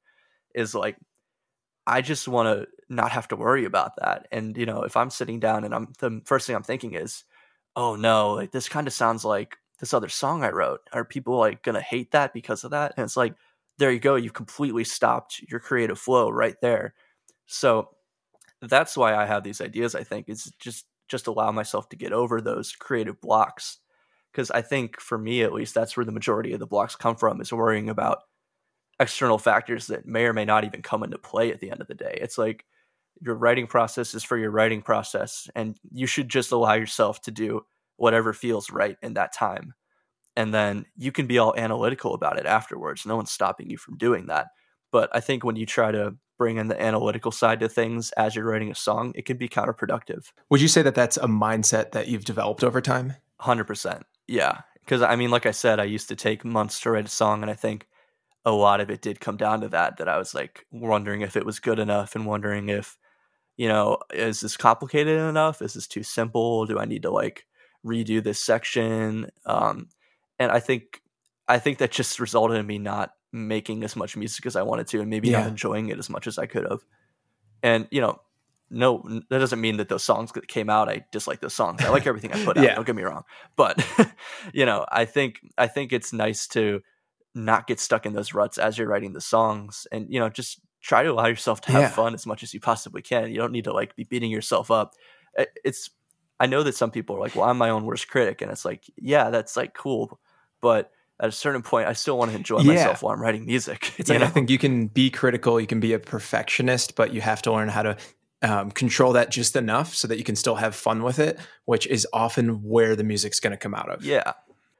is like i just want to not have to worry about that. And you know if i'm sitting down and i'm the first thing i'm thinking is oh no like this kind of sounds like this other song i wrote. Are people like gonna hate that because of that? And it's like there you go you've completely stopped your creative flow right there so that's why I have these ideas. I think is just just allow myself to get over those creative blocks because I think for me at least that's where the majority of the blocks come from is worrying about external factors that may or may not even come into play at the end of the day. It's like your writing process is for your writing process and you should just allow yourself to do whatever feels right in that time. And then you can be all analytical about it afterwards. No one's stopping you from doing that. But I think when you try to bring in the analytical side to things as you're writing a song, it can be counterproductive. Would you say that that's a mindset that you've developed over time? 100%. Yeah. Because I mean, like I said, I used to take months to write a song. And I think a lot of it did come down to that, that I was like wondering if it was good enough and wondering if, you know, is this complicated enough? Is this too simple? Do I need to like redo this section? Um, and I think, I think that just resulted in me not making as much music as I wanted to and maybe Yeah. not enjoying it as much as I could have. And, you know, no, that doesn't mean that those songs that came out, I dislike those songs. I like everything I put <laughs> out. Yeah. Don't get me wrong, but <laughs> you know, I think I think it's nice to not get stuck in those ruts as you're writing the songs and you know just try to allow yourself to have Yeah. fun as much as you possibly can you don't need to like be beating yourself up it's i know that some people are like well i'm my own worst critic and it's like yeah that's like cool but at a certain point i still want to enjoy Yeah. myself while i'm writing music <laughs> It's like I think you can be critical, you can be a perfectionist, but you have to learn how to um, control that just enough so that you can still have fun with it, which is often where the music's going to come out of. Yeah,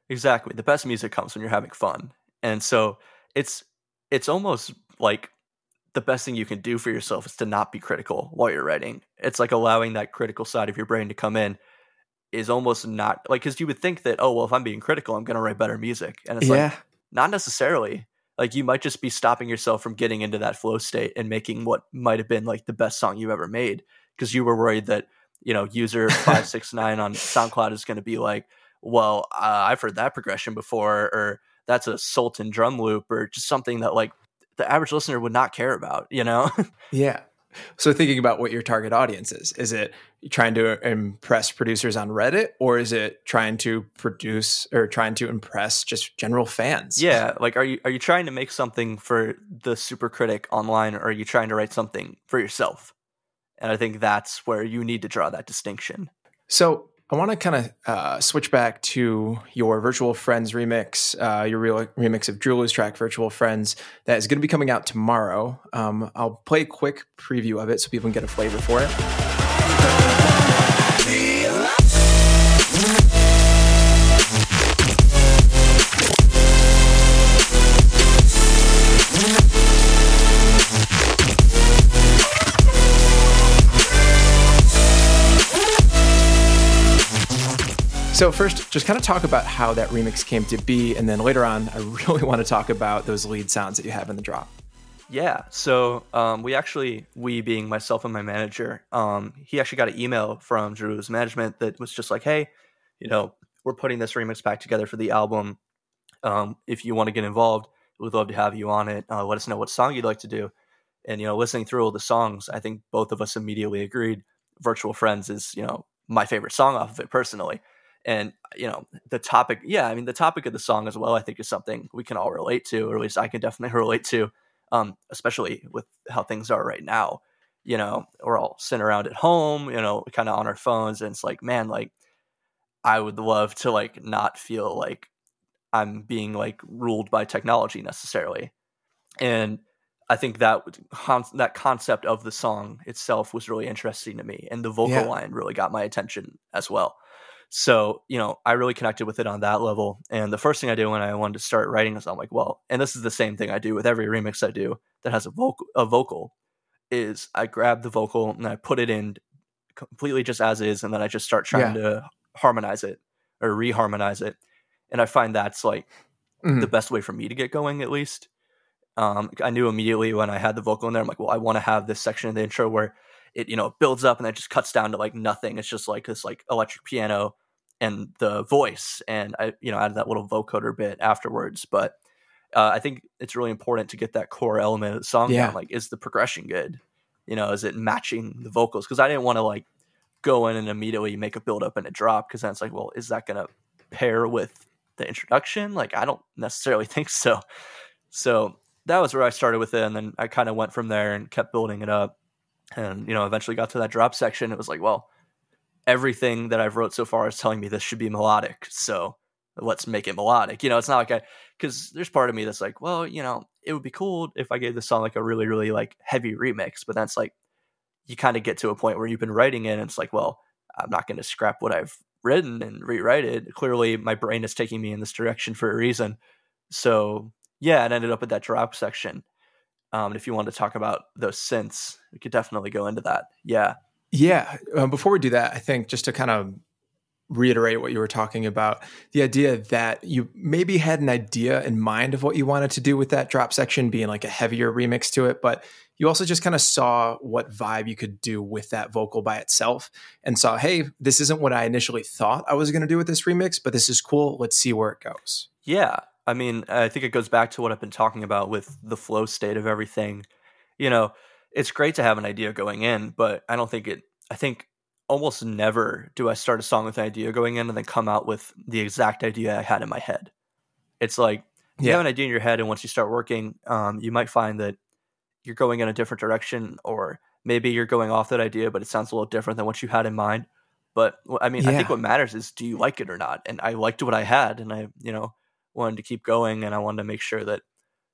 exactly. The best music comes when you're having fun, and so it's it's almost like the best thing you can do for yourself is to not be critical while you're writing. It's like allowing that critical side of your brain to come in is almost not like because you would think that oh well if I'm being critical I'm gonna write better music and it's yeah. like not necessarily like you might just be stopping yourself from getting into that flow state and making what might have been like the best song you've ever made because you were worried that you know user <laughs> 569 on soundcloud is going to be like well uh, i've heard that progression before or that's a sultan drum loop or just something that like the average listener would not care about you know <laughs> Yeah. So thinking about what your target audience is, is it trying to impress producers on Reddit or is it trying to produce or trying to impress just general fans? yeah like are you are you trying to make something for the super critic online or are you trying to write something for yourself and i think that's where you need to draw that distinction So I want to kind of uh, switch back to your Virtual Friends remix, uh, your remix of DROELOE's track "Virtual Friends" that is going to be coming out tomorrow. Um, I'll play a quick preview of it so people can get a flavor for it. So first, just kind of talk about how that remix came to be, and then later on, I <laughs> really want to talk about those lead sounds that you have in the drop. Yeah. So um, we actually, we being myself and my manager, um, he actually got an email from Drew's management that was just like, hey, you know, we're putting this remix back together for the album. Um, if you want to get involved, we'd love to have you on it. Uh, let us know what song you'd like to do. And, you know, listening through all the songs, I think both of us immediately agreed Virtual Friends is, you know, my favorite song off of it personally. And, you know, the topic, yeah, I mean, the topic of the song as well, I think is something we can all relate to, or at least I can definitely <laughs> relate to um, especially with how things are right now. You know, we're all sitting around at home, you know, kind of on our phones, and it's like, man, like I would love to like not feel like I'm being like ruled by technology necessarily. And I think that that concept of the song itself was really interesting to me, and the vocal Yeah. line really got my attention as well. So, you know, I really connected with it on that level. And the first thing I did when I wanted to start writing is I'm like, well, and this is the same thing I do with every remix I do that has a vocal a vocal is I grab the vocal and I put it in completely just as is and then I just start trying to harmonize it or reharmonize it. And I find that's like Mhm. the best way for me to get going at least. Um, I knew immediately when I had the vocal in there, I'm like, well, I want to have this section in the intro where it, you know, builds up and then just cuts down to like nothing. It's just like this like electric piano and the voice. And I, you know, added that little vocoder bit afterwards. But uh, I think it's really important to get that core element of the song Yeah. down. Like, is the progression good? You know, is it matching the vocals? Because I didn't want to like go in and immediately make a build up and a drop because then it's like, well, is that going to pair with the introduction? Like, I don't necessarily <laughs> think so. So that was where I started with it, and then I kind of went from there and kept building it up, and you know, eventually got to that drop section. It was like, well, everything that I've wrote so far is telling me this should be melodic, so let's make it melodic. You know, it's not like I because there's part of me that's like, well, you know, it would be cool if I gave this song like a really, really like heavy remix, but that's like you kind of get to a point where you've been writing it, and it's like, well, I'm not going to scrap what I've written and rewrite it. Clearly, my brain is taking me in this direction for a reason. So yeah, it ended up at that drop section. Um, and if you want to talk about those synths, we could definitely go into that. Yeah, Yeah. Uh, before we do that, I think just to kind of reiterate what you were talking about, the idea that you maybe had an idea in mind of what you wanted to do with that drop section being like a heavier remix to it, but you also just kind of saw what vibe you could do with that vocal by itself and saw, hey, this isn't what I initially thought I was going to do with this remix, but this is cool. Let's see where it goes. Yeah. I mean, I think it goes back to what I've been talking about with the flow state of everything. You know, it's great to have an idea going in, but I don't think it, I think almost never do I start a song with an idea going in and then come out with the exact idea I had in my head. It's like, you have an idea in your head, and once you start working, um, you might find that you're going in a different direction, or maybe you're going off that idea, but it sounds a little different than what you had in mind. But I mean, yeah. I think what matters is do you like it or not? And I liked what I had, and I, you know, wanted to keep going, and I wanted to make sure that,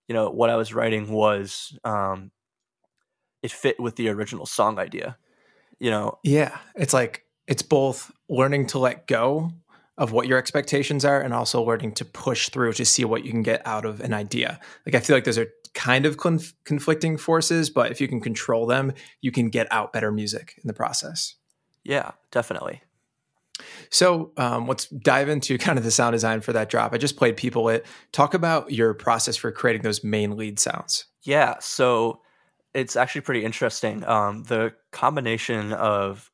you know, what I was writing was, um, it fit with the original song idea. You know, yeah, it's like it's both learning to let go of what your expectations are and also learning to push through to see what you can get out of an idea. Like I feel like those are kind of conf- conflicting forces, but if you can control them, you can get out better music in the process. Yeah, definitely. So um, let's dive into kind of the sound design for that drop. I just played People It. Talk about your process for creating those main lead sounds. Yeah, so it's actually pretty interesting. Um, the combination of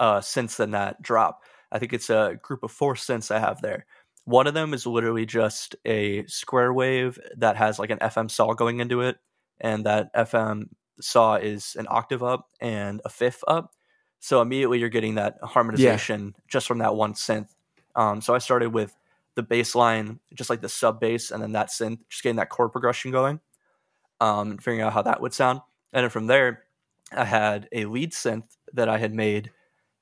uh, synths in that drop, I think it's a group of four synths I have there. One of them is literally just a square wave that has like an FM saw going into it, and that FM saw is an octave up and a fifth up. So immediately you're getting that harmonization yeah. just from that one synth. Um, so I started with the bass line, just like the sub bass, and then that synth, just getting that chord progression going, um, and figuring out how that would sound. And then from there, I had a lead synth that I had made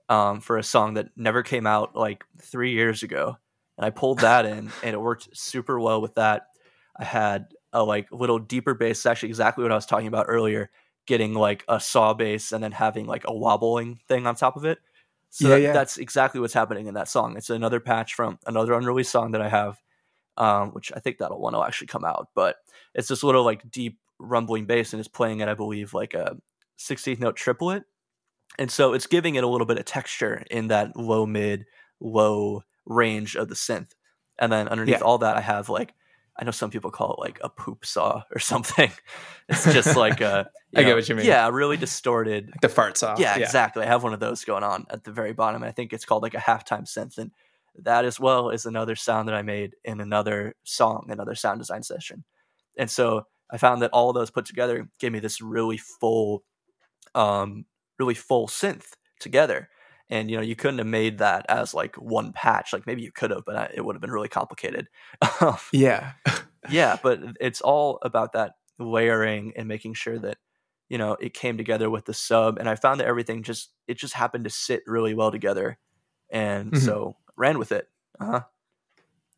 um, for a song that never came out like three years ago and I pulled that in, <laughs> and it worked super well with that. I had a like little deeper bass, actually exactly what I was talking about earlier, getting like a saw bass and then having like a wobbling thing on top of it. So yeah, that, yeah. that's exactly what's happening in that song. It's another patch from another unreleased song that I have, um, which I think that'll one will actually come out. But it's this little like deep rumbling bass, and it's playing it, I believe like a 16th note triplet, and so it's giving it a little bit of texture in that low mid low range of the synth. And then underneath yeah. all that, I have like I know some people call it like a poop saw <laughs> or something. It's just like a <laughs> I know, get what you mean. Yeah, really distorted. Like the fart saw. Yeah, yeah, exactly. I have one of those going on at the very bottom. I think it's called like a halftime synth, and that as well is another sound that I made in another song, another sound design session. And so I found that all of those put together gave me this really full, um, really full synth together. And you know you couldn't have made that as like one patch. Like maybe you could have but it would have been really complicated. <laughs> Um, yeah. yeah <laughs> but it's all about that layering and making sure that you know it came together with the sub. And i found that everything just it just happened to sit really well together and mm-hmm. so ran with it. Uh-huh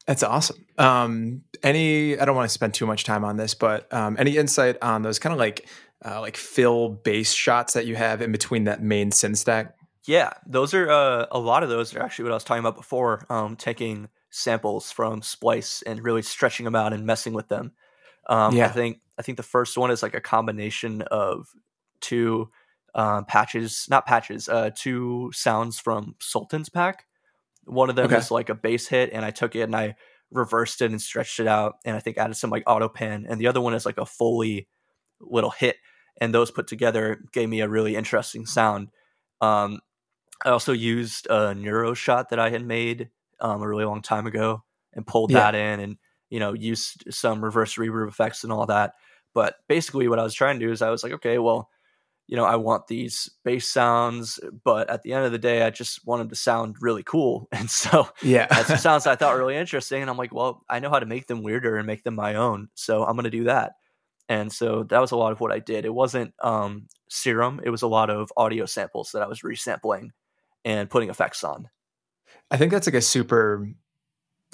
that's awesome. Um, any, I don't want to spend too much time on this, but um, any insight on those kind of like uh, like fill bass shots that you have in between that main synth stack? Yeah, those are uh, a lot of those are actually what I was talking about before. Um, taking samples from Splice and really stretching them out and messing with them. Um, yeah. I think I think the first one is like a combination of two uh, patches, not patches, uh, two sounds from Sultan's pack. One of them okay. is like a bass hit, and I took it and I reversed it and stretched it out, and I think added some like auto pan. And the other one is like a Foley little hit, and those put together gave me a really interesting sound. Um, I also used a neuro shot that I had made um, a really long time ago and pulled yeah. that in and you know used some reverse reverb effects and all that. But basically, what I was trying to do is I was like, okay, well, you know, I want these bass sounds, but at the end of the day, I just wanted to sound really cool. <laughs> And so, yeah, had some sounds <laughs> I thought really interesting. And I'm like, well, I know how to make them weirder and make them my own. So I'm going to do that. And so that was a lot of what I did. It wasn't um, Serum, it was a lot of audio samples that I was resampling and putting effects on. I think that's like a super,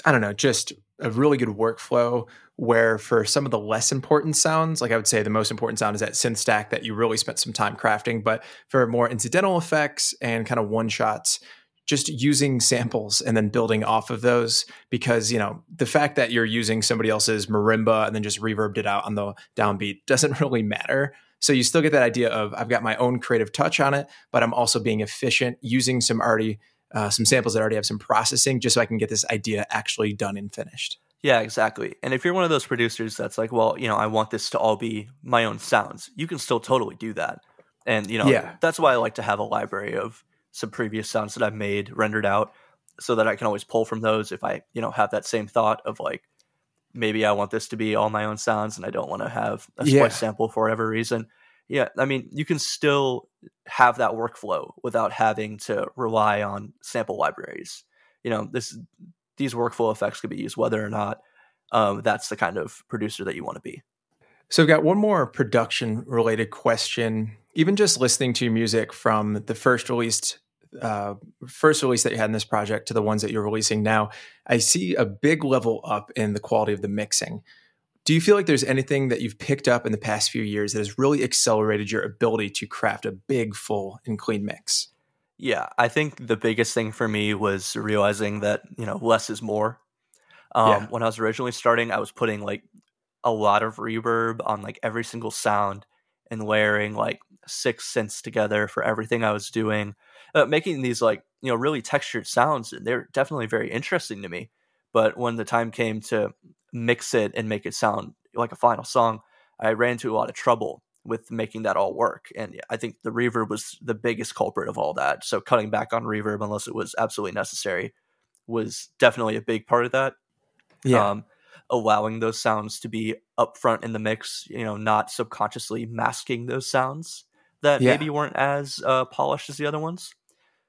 I don't know, just a really good workflow where for some of the less important sounds, like I would say the most important sound is that synth stack that you really spent some time crafting. But for more incidental effects and kind of one shots, just using samples and then building off of those because you know the fact that you're using somebody else's marimba and then just reverbed it out on the downbeat doesn't <laughs> really matter so you still get that idea of I've got my own creative touch on it, but I'm also being efficient using some already uh, some samples that already have some processing, just so I can get this idea actually done and finished. Yeah, exactly. And if you're one of those producers that's like, well, you know, I want this to all be my own sounds, you can still totally do that. And you know, yeah. that's why I like to have a library of some previous sounds that I've made rendered out, so that I can always pull from those if I, you know, have that same thought of like, maybe I want this to be all my own sounds and I don't want to have a yeah. sample for whatever reason. Yeah, I mean, you can still have that workflow without having to rely on sample libraries. You know, this these workflow effects could be used whether or not um, that's the kind of producer that you want to be. So, I've got one more production related question. Even just listening to your music from the first released uh, first release that you had in this project to the ones that you're releasing now, I see a big level up in the quality of the mixing. Do you feel like there's anything that you've picked up in the past few years that has really accelerated your ability to craft a big, full, and clean mix? Yeah, I think the biggest thing for me was realizing that, you know, less is more. Um, yeah. When I was originally starting, I was putting like a lot of reverb on like every single sound and layering like six synths together for everything I was doing, uh, making these like, you know, really textured sounds. And they're definitely very interesting to me. But when the time came to mix it and make it sound like a final song, I ran into a lot of trouble with making that all work. And I think the reverb was the biggest culprit of all that. So cutting back on reverb unless it was absolutely necessary was definitely a big part of that. Yeah. Um, allowing those sounds to be upfront in the mix, you know, not subconsciously masking those sounds that yeah. maybe weren't as uh, polished as the other ones.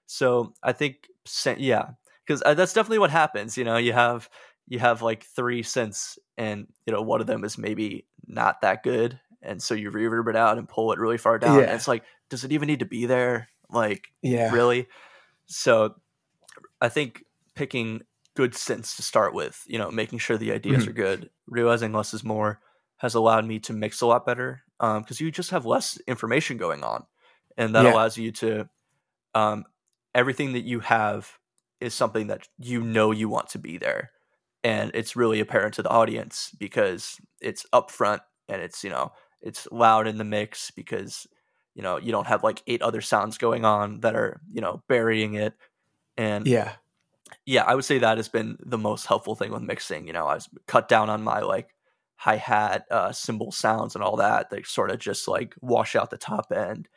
So I think, yeah, because uh, that's definitely what happens. You know, you have you have like three synths, and you know, one of them is maybe not that good, and so you reverb it out and pull it really far down. Yeah. And it's like, does it even need to be there? Like, yeah, really? So I think picking good synths to start with, you know, making sure the ideas mm-hmm. are good, realizing less is more has allowed me to mix a lot better because um, you just have less information going on. And that yeah. allows you to, um, everything that you have is something that you know you want to be there. And it's really apparent to the audience because it's upfront and it's, you know, it's loud in the mix because, you know, you don't have like eight other sounds going on that are, you know, burying it. And yeah, yeah, I would say that has been the most helpful thing with mixing. You know, I was cut down on my like hi hat, uh, cymbal sounds, and all that. They sort of just like wash out the top end.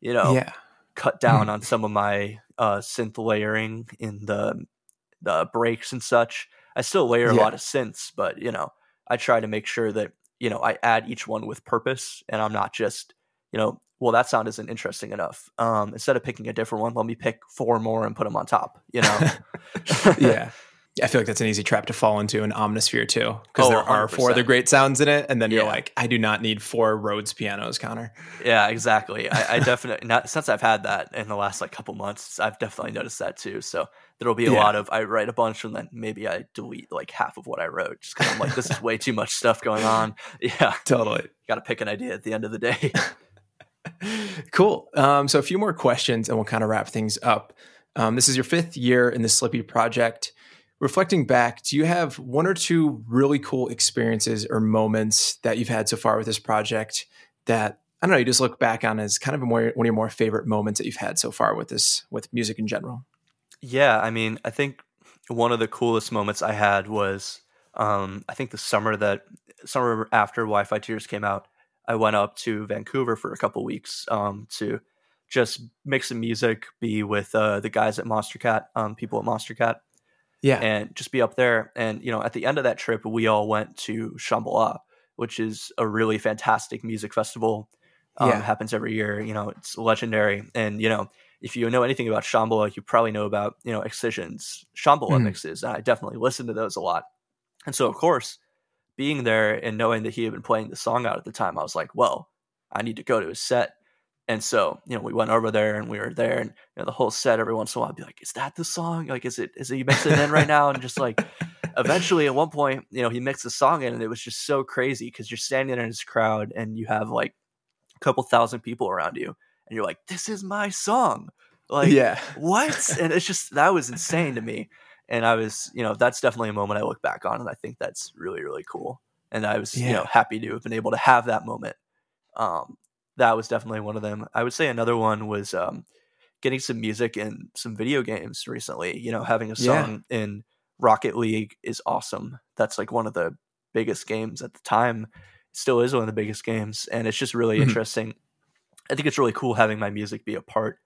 You know, yeah. cut down on some of my uh, synth layering in the the breaks and such. I still layer yeah. a lot of synths, but you know, I try to make sure that you know I add each one with purpose, and I'm not just you know well, that sound isn't interesting enough. Um, instead of picking a different one, let me pick four more and put them on top. You know? <laughs> yeah. I feel like that's an easy trap to fall into in Omnisphere too, because oh, there are 100%. four other great sounds in it, and then you're like, I do not need four Rhodes pianos, Connor. Yeah, exactly. I, I <laughs> definitely not since I've had that in the last like couple months, I've definitely noticed that too. So there'll be a yeah. lot of I write a bunch and then maybe I delete like half of what I wrote just because I'm like, this is way too much stuff going on. <laughs> Yeah, totally. Got to pick an idea at the end of the day. <laughs> cool. Um, so a few more questions, and we'll kind of wrap things up. Um, this is your fifth year in the Slippy project. Reflecting back, do you have one or two really cool experiences or moments that you've had so far with this project that I don't know you just look back on as kind of more, one of your more favorite moments that you've had so far with this with music in general? Yeah, I mean, I think one of the coolest moments I had was um, I think the summer that summer after Wi-Fi Tears came out. I went up to Vancouver for a couple weeks um, to just make some music, be with uh, the guys at Monstercat, um, people at Monstercat, Yeah. And just be up there. And, you know, at the end of that trip, we all went to Shambhala, which is a really fantastic music festival. Um, yeah. happens every year. You know, it's legendary. And, you know, if you know anything about Shambhala, you probably know about, you know, Excision's Shambhala mm. mixes. And I definitely listen to those a lot. And so, of course, being there and knowing that he had been playing the song out at the time, I was like, well, I need to go to his set. And so, you know, we went over there and we were there and you know, the whole set every once in a while I'd be like, is that the song? Like, is it, is he mixing in right now? And just like, <laughs> eventually at one point, you know, he mixed the song in and it was just so crazy because you're standing in his crowd and you have like a couple thousand people around you and you're like, this is my song. Like, yeah, what? <laughs> and it's just, that was insane to me and I was, you know, that's definitely a moment I look back on, and I think that's really, really cool. And I was, yeah. you know, happy to have been able to have that moment. Um, that was definitely one of them. I would say another one was um, getting some music in some video games recently. You know, having a song yeah. in Rocket League is awesome. That's like one of the biggest games at the time. still is one of the biggest games, and it's just really mm-hmm. interesting. I think it's really cool having my music be a part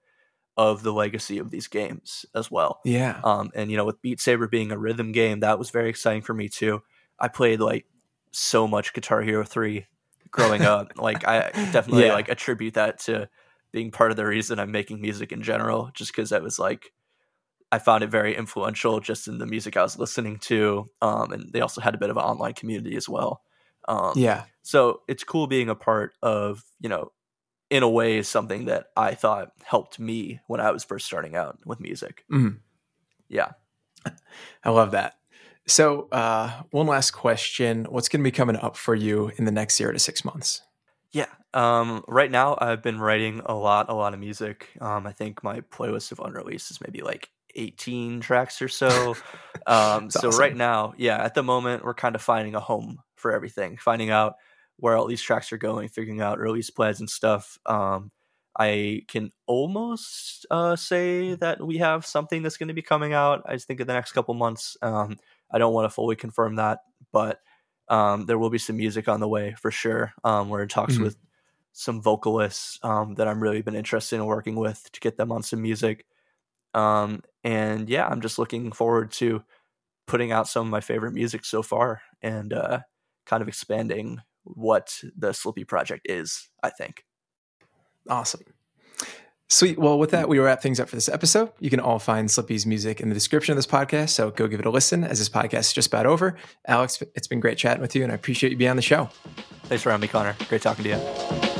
of the legacy of these games as well. Yeah. Um, and you know, with Beat Saber being a rhythm game, that was very exciting for me too. I played like so much Guitar Hero 3 growing <laughs> up. like I definitely yeah. like attribute that to being part of the reason I'm making music in general, just because I was like I found it very influential just in the music I was listening to. Um, and they also had a bit of an online community as well. Um, yeah. So it's cool being a part of, you know, in a way, is something that I thought helped me when I was first starting out with music. Mhm. Yeah. I love that. So, uh, one last question: What's going to be coming up for you in the next zero to six months? Yeah. Um, right now, I've been writing a lot, a lot of music. Um, I think my playlist of unreleased is maybe like 18 tracks or so. <laughs> Um, so awesome. right now, yeah, at the moment, we're kind of finding a home for everything, finding out where all these tracks are going, figuring out release plans and stuff. Um, I can almost uh, say that we have something that's going to be coming out. I think in the next couple months. Um, I don't want to fully confirm that, but um, there will be some music on the way for sure. Um, we're in talks Mhm. with some vocalists um, that I'm really been interested in working with to get them on some music. Um, and yeah, I'm just looking forward to putting out some of my favorite music so far and uh, kind of expanding what the Slippy project is. I think. Awesome. Sweet. Well, with that, we wrap things up for this episode. You can all find Slippy's music in the description of this podcast, so go give it a listen as this podcast is just about over. Alex, it's been great chatting with you, and I appreciate you being on the show. Thanks for having me, Connor. Great talking to you.